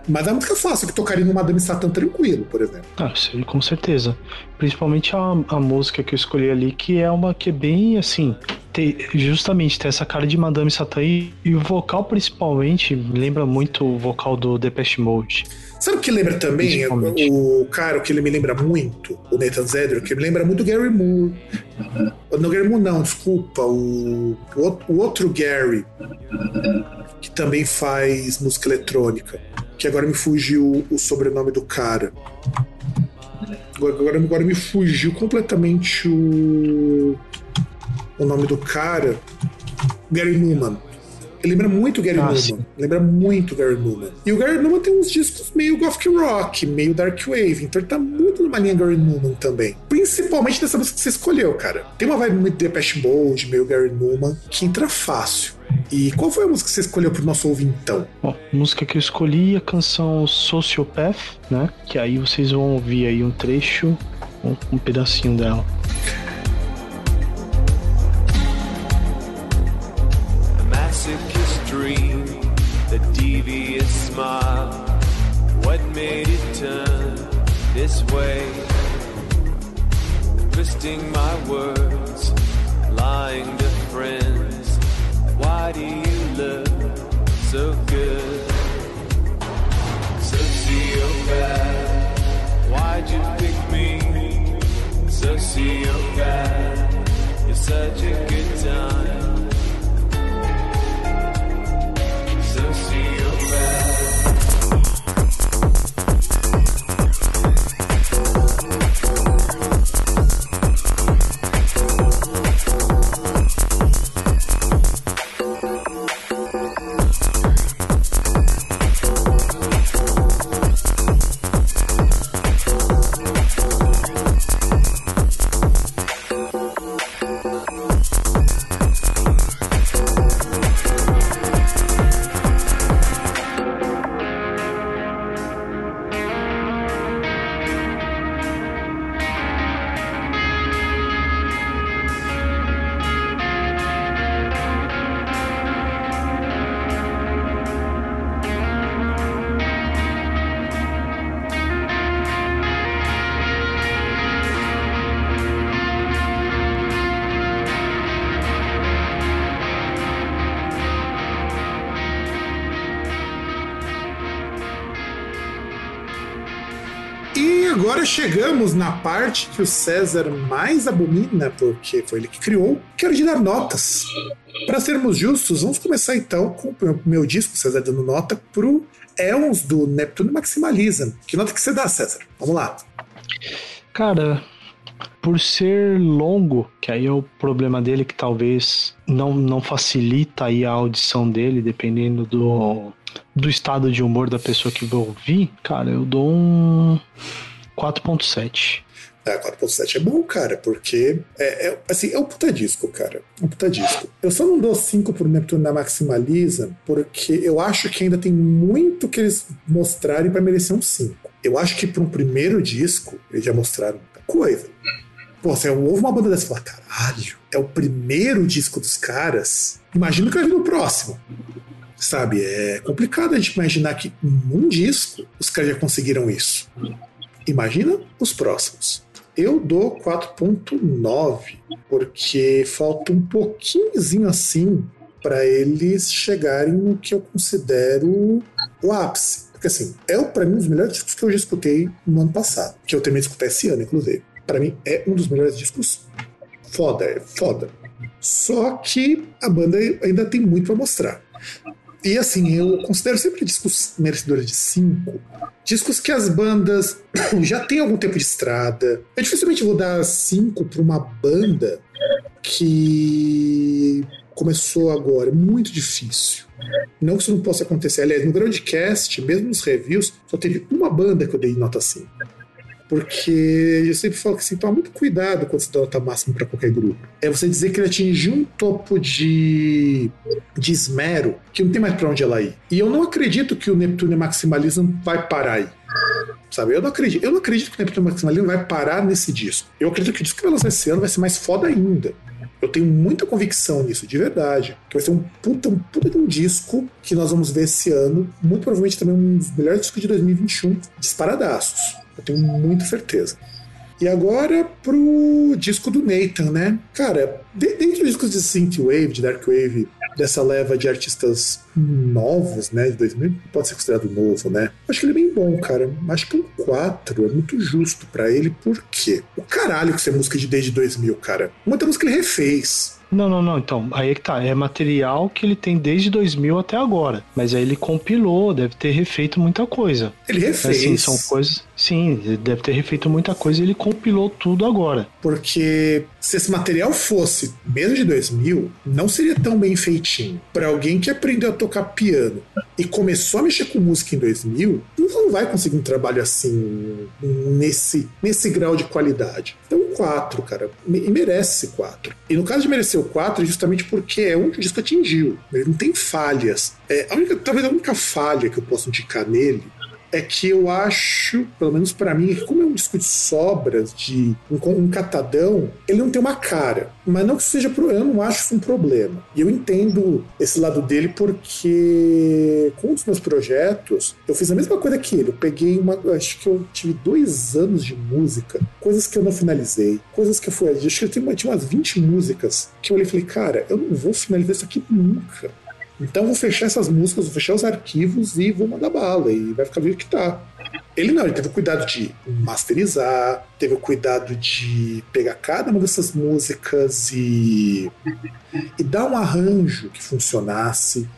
Mas é música fácil que tocaria no Madame Satã tranquilo, por exemplo. Ah, sim, com certeza. Principalmente a, a música que eu escolhi ali, que é uma que é bem assim. Ter, justamente ter essa cara de Madame Satã e, e o vocal principalmente lembra muito o vocal do Depeche Mode. Sabe o que lembra também? O, cara, que ele me lembra muito, o Nathan Zedro, que me lembra muito o Gary Moore. Não, Gary Moore não, desculpa. O, o outro Gary, que também faz música eletrônica. Que agora me fugiu o sobrenome do cara. Agora, agora me fugiu completamente o, o nome do cara. Gary Newman. Ele lembra muito Gary ah, Newman. Lembra muito Gary Newman. E o Gary Newman tem uns discos meio gothic rock, meio dark wave. Então ele tá muito numa linha Gary Newman também. Principalmente nessa música que você escolheu, cara. Tem uma vibe muito Depeche Mode, meio Gary Newman, que entra fácil. E qual foi a música que você escolheu pro nosso ouvintão? Bom, a música que eu escolhi é a canção Sociopath, né? Que aí vocês vão ouvir aí um trecho, um, um pedacinho dela. Smile. What made it turn this way, twisting my words, lying to friends. Why do you look so good? Sociopath, why'd you pick me? Sociopath, you're such a good time. Na parte que o César mais abomina, porque foi ele que criou, que era de dar notas. Para sermos justos, vamos começar então com o meu disco, César dando nota, pro Elms do Neptuno Maximalism. Que nota que você dá, César? Vamos lá. Cara, por ser longo, que aí é o problema dele que talvez não, não facilita aí a audição dele, dependendo do, do estado de humor da pessoa que vai ouvir, cara, eu dou um 4.7. É, 4.7 é bom, cara, porque é, é, assim, é um puta disco, cara. Um puta disco. Eu só não dou 5 pro Neptuno na Maximaliza, porque eu acho que ainda tem muito que eles mostrarem para merecer um 5. Eu acho que para um primeiro disco, eles já mostraram muita coisa. Pô, você ouve uma banda dessa e fala, caralho, é o primeiro disco dos caras. Imagina que vai vir no próximo. Sabe, é complicado a gente imaginar que num disco os caras já conseguiram isso. Imagina os próximos. Eu dou 4.9, porque falta um pouquinhozinho assim para eles chegarem no que eu considero o ápice. Porque assim, é para mim um dos melhores discos que eu já escutei no ano passado, que eu terminei de escutar esse ano, inclusive. Para mim é um dos melhores discos foda, é foda. Só que a banda ainda tem muito para mostrar. E assim, eu considero sempre discos merecedores de 5. Discos que as bandas já têm algum tempo de estrada. Eu dificilmente vou dar 5 para uma banda que começou agora. É muito difícil. Não que isso não possa acontecer. Aliás, no Groundcast, mesmo nos reviews, só teve uma banda que eu dei nota 5. Porque eu sempre falo que assim, toma muito cuidado quando você dá nota máxima para qualquer grupo. É você dizer que ele atingiu um topo de, de esmero que não tem mais para onde ela ir. E eu não acredito que o Neptune Maximalism vai parar aí. Sabe? Eu não acredito, eu não acredito que o Neptune Maximalism vai parar nesse disco. Eu acredito que o disco que vai lançar esse ano vai ser mais foda ainda. Eu tenho muita convicção nisso, de verdade. Que vai ser um puta, um puta de um disco que nós vamos ver esse ano. Muito provavelmente também um dos melhores discos de 2021, disparadaços. Eu tenho muita certeza. E agora pro disco do Nathan, né? Cara, dentro dos discos de Synthwave, de Darkwave, dessa leva de artistas novos, né? De 2000, pode ser considerado novo, né? Acho que ele é bem bom, cara. Acho que um 4 é muito justo para ele, por quê? O caralho que isso é música de desde 2000, cara. Muita música ele refez. Não, não, não. Então, aí é que tá. É material que ele tem desde 2000 até agora. Mas aí ele compilou, deve ter refeito muita coisa. Ele refez. Assim, são coisas. Sim, ele deve ter refeito muita coisa e ele compilou tudo agora. Porque se esse material fosse mesmo de 2000, não seria tão bem feitinho. Para alguém que aprendeu a tocar piano e começou a mexer com música em 2000, não vai conseguir um trabalho assim, nesse, nesse grau de qualidade. Então, 4, cara. E merece 4. E no caso de merecer o 4, é justamente porque é um disco que atingiu. Ele não tem falhas. É, a única, talvez a única falha que eu posso indicar nele é que eu acho, pelo menos para mim, que como é um disco de sobras, de um, um catadão, ele não tem uma cara. Mas não que seja. Eu não acho isso um problema. E eu entendo esse lado dele porque com dos meus projetos, eu fiz a mesma coisa que ele. Eu peguei uma. Acho que eu tive dois anos de música, coisas que eu não finalizei, coisas que eu fui. Acho que eu tinha umas 20 músicas que eu olhei e falei, cara, eu não vou finalizar isso aqui nunca. Então vou fechar essas músicas, vou fechar os arquivos e vou mandar bala. E vai ficar do jeito que tá. Ele não, ele teve o cuidado de masterizar, teve o cuidado de pegar cada uma dessas músicas e, e dar um arranjo que funcionasse.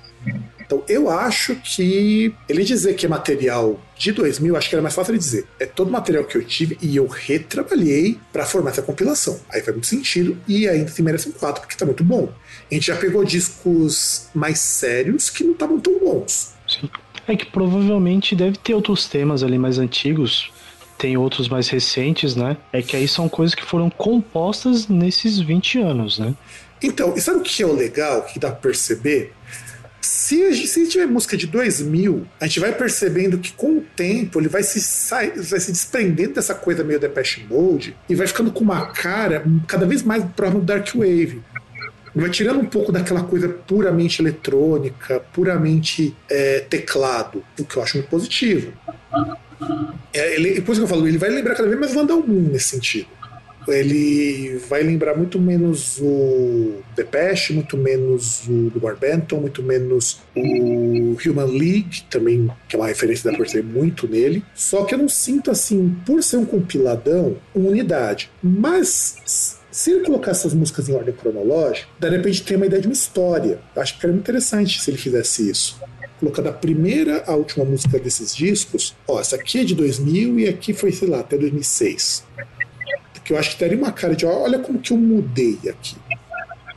Então eu acho que ele dizer que é material de 2000, acho que era mais fácil de dizer. É todo material que eu tive e eu retrabalhei para formar essa compilação. Aí faz muito sentido e ainda se merece um 4 porque tá muito bom. A gente já pegou discos mais sérios que não estavam tão bons. Sim. É que provavelmente deve ter outros temas ali mais antigos, tem outros mais recentes, né? É que aí são coisas que foram compostas nesses 20 anos, né? Então, e sabe o que é o legal que dá pra perceber? Se, se tiver música de 2000, a gente vai percebendo que com o tempo ele vai se, sai, vai se desprendendo dessa coisa meio Depeche Mode e vai ficando com uma cara cada vez mais próxima do Dark Wave vai tirando um pouco daquela coisa puramente eletrônica, puramente é, teclado, o que eu acho muito positivo. É, ele, depois que eu falo, ele vai lembrar cada vez mais Vandal Moon nesse sentido. Ele vai lembrar muito menos o Depeche, muito menos o do Benton, muito menos o Human League, também, que é uma referência da perceber muito nele. Só que eu não sinto assim, por ser um compiladão, uma unidade. Mas se ele colocar essas músicas em ordem cronológica, de repente tem uma ideia de uma história. Acho que era muito interessante se ele fizesse isso. Colocar da primeira à última música desses discos, ó, essa aqui é de 2000 e aqui foi, sei lá, até 2006. Porque eu acho que daria uma cara de, olha como que eu mudei aqui.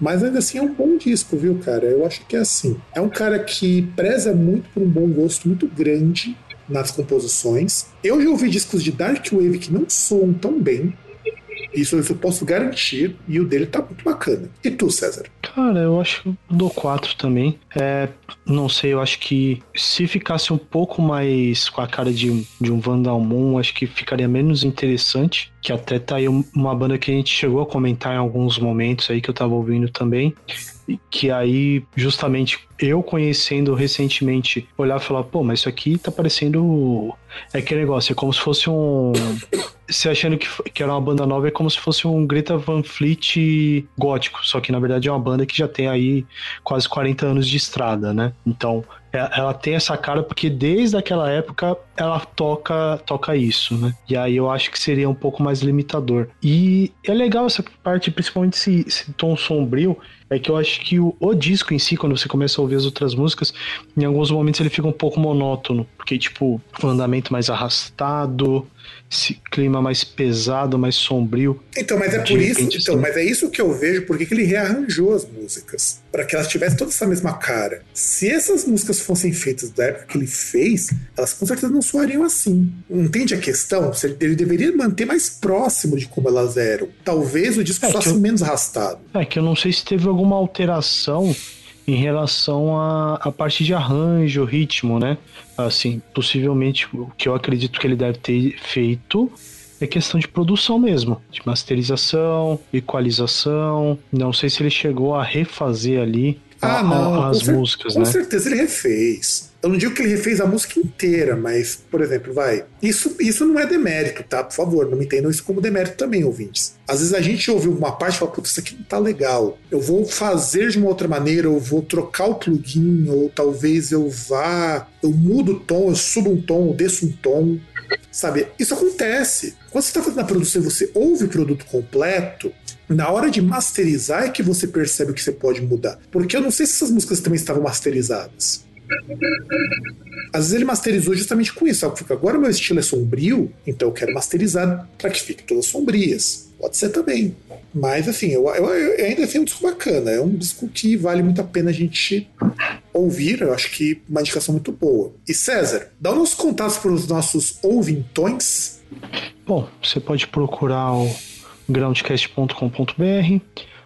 Mas ainda assim é um bom disco, viu, cara? Eu acho que é assim. É um cara que preza muito por um bom gosto muito grande nas composições. Eu já ouvi discos de Dark Wave que não soam tão bem, isso eu posso garantir. E o dele tá muito bacana. E tu, César? Cara, eu acho que eu dou 4 também. É, não sei, eu acho que se ficasse um pouco mais com a cara de, de um Vandal Moon, acho que ficaria menos interessante. Que até tá aí uma banda que a gente chegou a comentar em alguns momentos aí que eu tava ouvindo também que aí, justamente, eu conhecendo recentemente, olhar e falar, pô, mas isso aqui tá parecendo. É aquele negócio, é como se fosse um. Se achando que, que era uma banda nova, é como se fosse um Greta Van Fleet gótico. Só que na verdade é uma banda que já tem aí quase 40 anos de estrada, né? Então, ela tem essa cara porque desde aquela época ela toca toca isso, né? E aí eu acho que seria um pouco mais limitador. E é legal essa parte, principalmente esse, esse tom sombrio, é que eu acho que o, o, disco em si, quando você começa a ouvir as outras músicas, em alguns momentos ele fica um pouco monótono, porque tipo, o andamento mais arrastado, esse clima mais pesado, mais sombrio. Então, mas é por isso, então, mas é isso que eu vejo porque que ele rearranjou as músicas, para que elas tivessem toda essa mesma cara. Se essas músicas fossem feitas da época que ele fez, elas com certeza não soariam assim. Entende a questão? Ele deveria manter mais próximo de como elas eram. Talvez o disco é fosse eu, menos arrastado. É que eu não sei se teve alguma alteração em relação à, à parte de arranjo, ritmo, né? Assim, possivelmente o que eu acredito que ele deve ter feito é questão de produção mesmo, de masterização, equalização. Não sei se ele chegou a refazer ali ah, não, as músicas, com né? Com certeza ele refez. Eu não digo que ele refez a música inteira, mas, por exemplo, vai. Isso, isso não é demérito, tá? Por favor, não me entendam isso como demérito também, ouvintes. Às vezes a gente ouve uma parte e fala, putz, isso aqui não tá legal. Eu vou fazer de uma outra maneira, eu vou trocar o plugin, ou talvez eu vá. Eu mudo o tom, eu subo um tom, eu desço um tom. Sabe? Isso acontece. Quando você está fazendo a produção e você ouve o produto completo, na hora de masterizar é que você percebe o que você pode mudar. Porque eu não sei se essas músicas também estavam masterizadas. Às vezes ele masterizou justamente com isso. Porque agora meu estilo é sombrio, então eu quero masterizar para que fiquem todas sombrias. Pode ser também. Mas assim, eu, eu, eu ainda é um disco bacana. É um disco que vale muito a pena a gente ouvir. Eu acho que uma indicação muito boa. E César, dá uns contatos para os nossos ouvintões. Bom, você pode procurar o groundcast.com.br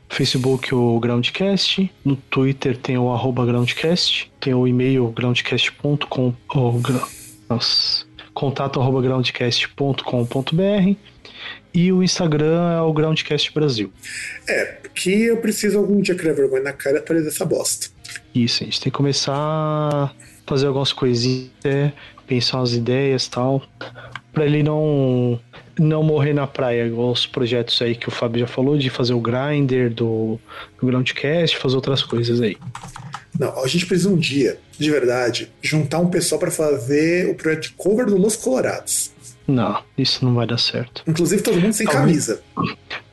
Facebook o Groundcast, no Twitter tem o arroba Groundcast, tem o e-mail groundcast.com. Oh, nossa, contato@groundcast.com.br e o Instagram é o Groundcast Brasil. É, que eu preciso algum dia criar vergonha na cara e atualizar essa bosta. Isso, a gente tem que começar a fazer algumas coisinhas, pensar umas ideias e tal, pra ele não não morrer na praia, igual os projetos aí que o Fábio já falou, de fazer o grinder do, do Groundcast, fazer outras coisas aí. Não, a gente precisa um dia, de verdade, juntar um pessoal pra fazer o projeto de cover do Los Colorados. Não, isso não vai dar certo. Inclusive todo mundo sem Talvez. camisa.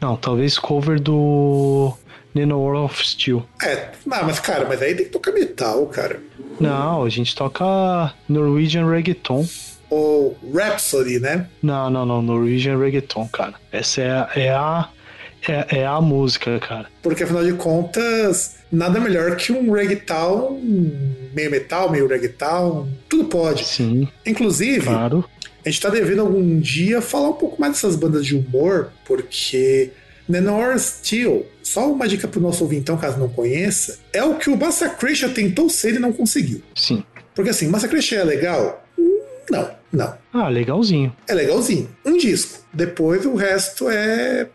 Não, talvez cover do Nino World of Steel. É, não, mas cara, mas aí tem que tocar metal, cara. Não, a gente toca Norwegian Reggaeton. Ou Rhapsody, né? Não, não, não, Norwegian Reggaeton, cara. Essa é, a- é a é, é a música, cara. Porque afinal de contas, nada melhor que um reggaeton, meio metal, meio reggaeton, tudo pode. Sim, Inclusive, claro. A gente tá devendo algum dia falar um pouco mais dessas bandas de humor, porque Nenor Steel, só uma dica pro nosso ouvintão, caso não conheça, é o que o Massacration tentou ser e não conseguiu. Sim. Porque assim, Massacration é legal? Não, não. Ah, legalzinho. É legalzinho. Um disco. Depois o resto é.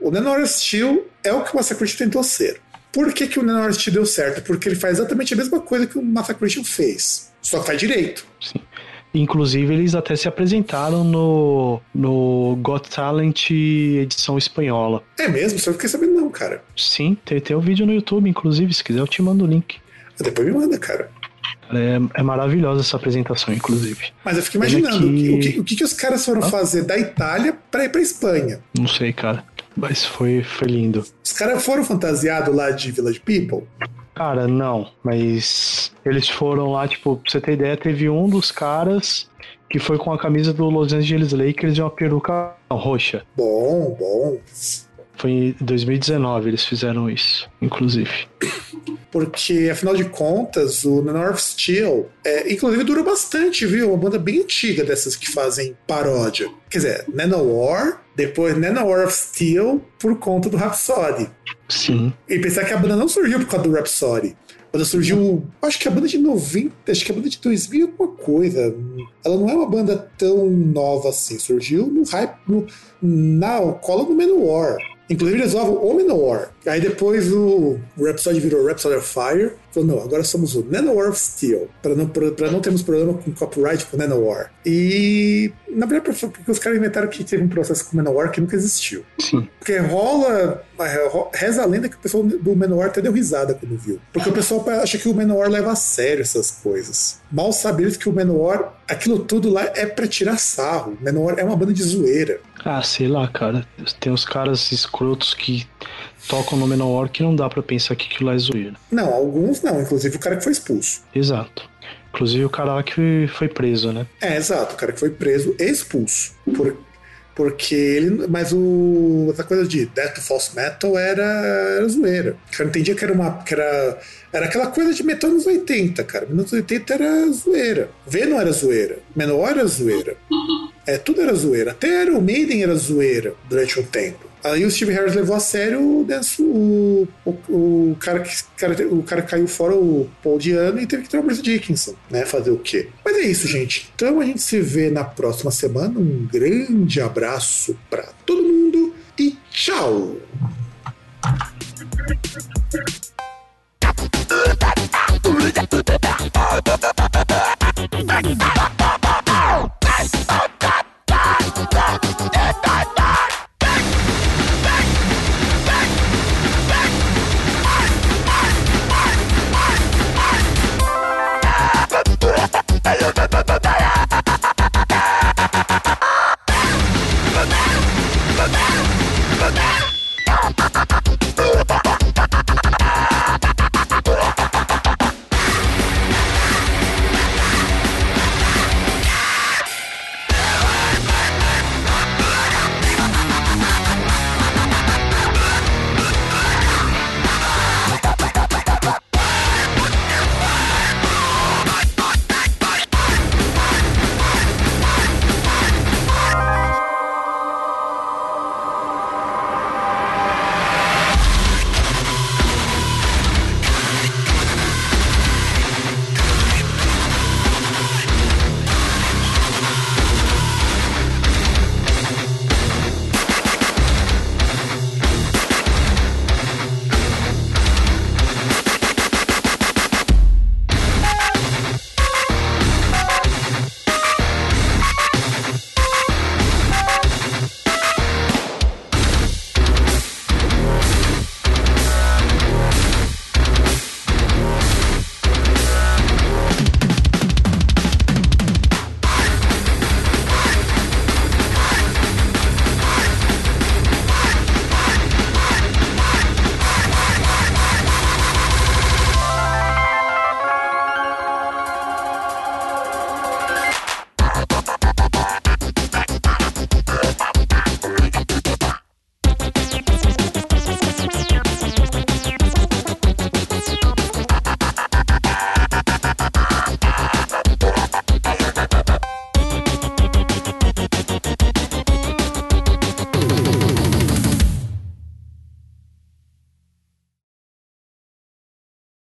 O Nenor Steel é o que o Massacration tentou ser. Por que, que o Nenor Steel deu certo? Porque ele faz exatamente a mesma coisa que o Massacration fez. Só que faz direito. Sim. Inclusive, eles até se apresentaram no, no Got Talent edição espanhola. É mesmo? Só fiquei sabendo, não, cara. Sim, tem, tem um vídeo no YouTube, inclusive, se quiser eu te mando o link. Depois me manda, cara. É, é maravilhosa essa apresentação, inclusive. Mas eu fico imaginando que- o, que, o que, que os caras foram fazer da Itália pra ir pra Espanha. Não sei, cara. Mas foi, foi lindo. Os caras foram fantasiados lá de Village People. Cara, não, mas eles foram lá, tipo, pra você ter ideia, teve um dos caras que foi com a camisa do Los Angeles Lakers e uma peruca roxa. Bom, bom. Foi em 2019 eles fizeram isso, inclusive. Porque, afinal de contas, o North Steel, é, inclusive, durou bastante, viu? Uma banda bem antiga dessas que fazem paródia. Quer dizer, Nanowar, depois Nanowar of Steel, por conta do Rhapsody. Sim. E pensar que a banda não surgiu por causa do Rhapsody. A banda surgiu, acho que a banda de 90, acho que a banda de 2000 e alguma coisa. Ela não é uma banda tão nova assim. Surgiu no hype, no, na cola do Manowar. Inclusive eles usavam o Manowar. Aí depois o Rhapsody virou Rhapsody of Fire. Falou, não, agora somos o Nanowar of Steel. Para não, pra não termos problema com copyright com Nanowar. E na verdade, porque os caras inventaram que teve um processo com o Manowar que nunca existiu. Sim. Porque rola. ro- Reza a lenda que o pessoal do Menor até deu risada quando viu. Porque o pessoal acha que o Menor leva a sério essas coisas. Mal sabe eles que o Menor, aquilo tudo lá é pra tirar sarro. O Menor é uma banda de zoeira. Ah, sei lá, cara. Tem uns caras escrotos que tocam no Menor que não dá pra pensar que aquilo lá é zoeira. Não, alguns não, inclusive o cara que foi expulso. Exato. Inclusive o cara lá que foi preso, né? É, exato, o cara que foi preso e expulso. Por, porque ele. Mas o. Essa coisa de Death to False Metal era, era zoeira. O cara entendia que era uma. Que era, era aquela coisa de metal nos 80, cara. Nos 80 era zoeira. Venom era zoeira. Menor era zoeira. É, tudo era zoeira. Até o Maiden era zoeira durante um tempo. Aí o Steve Harris levou a sério o, o, o, cara, que, o cara caiu fora, o Paul Diano, e teve que ter o Bruce Dickinson, né? Fazer o quê? Mas é isso, gente. Então a gente se vê na próxima semana. Um grande abraço para todo mundo e tchau!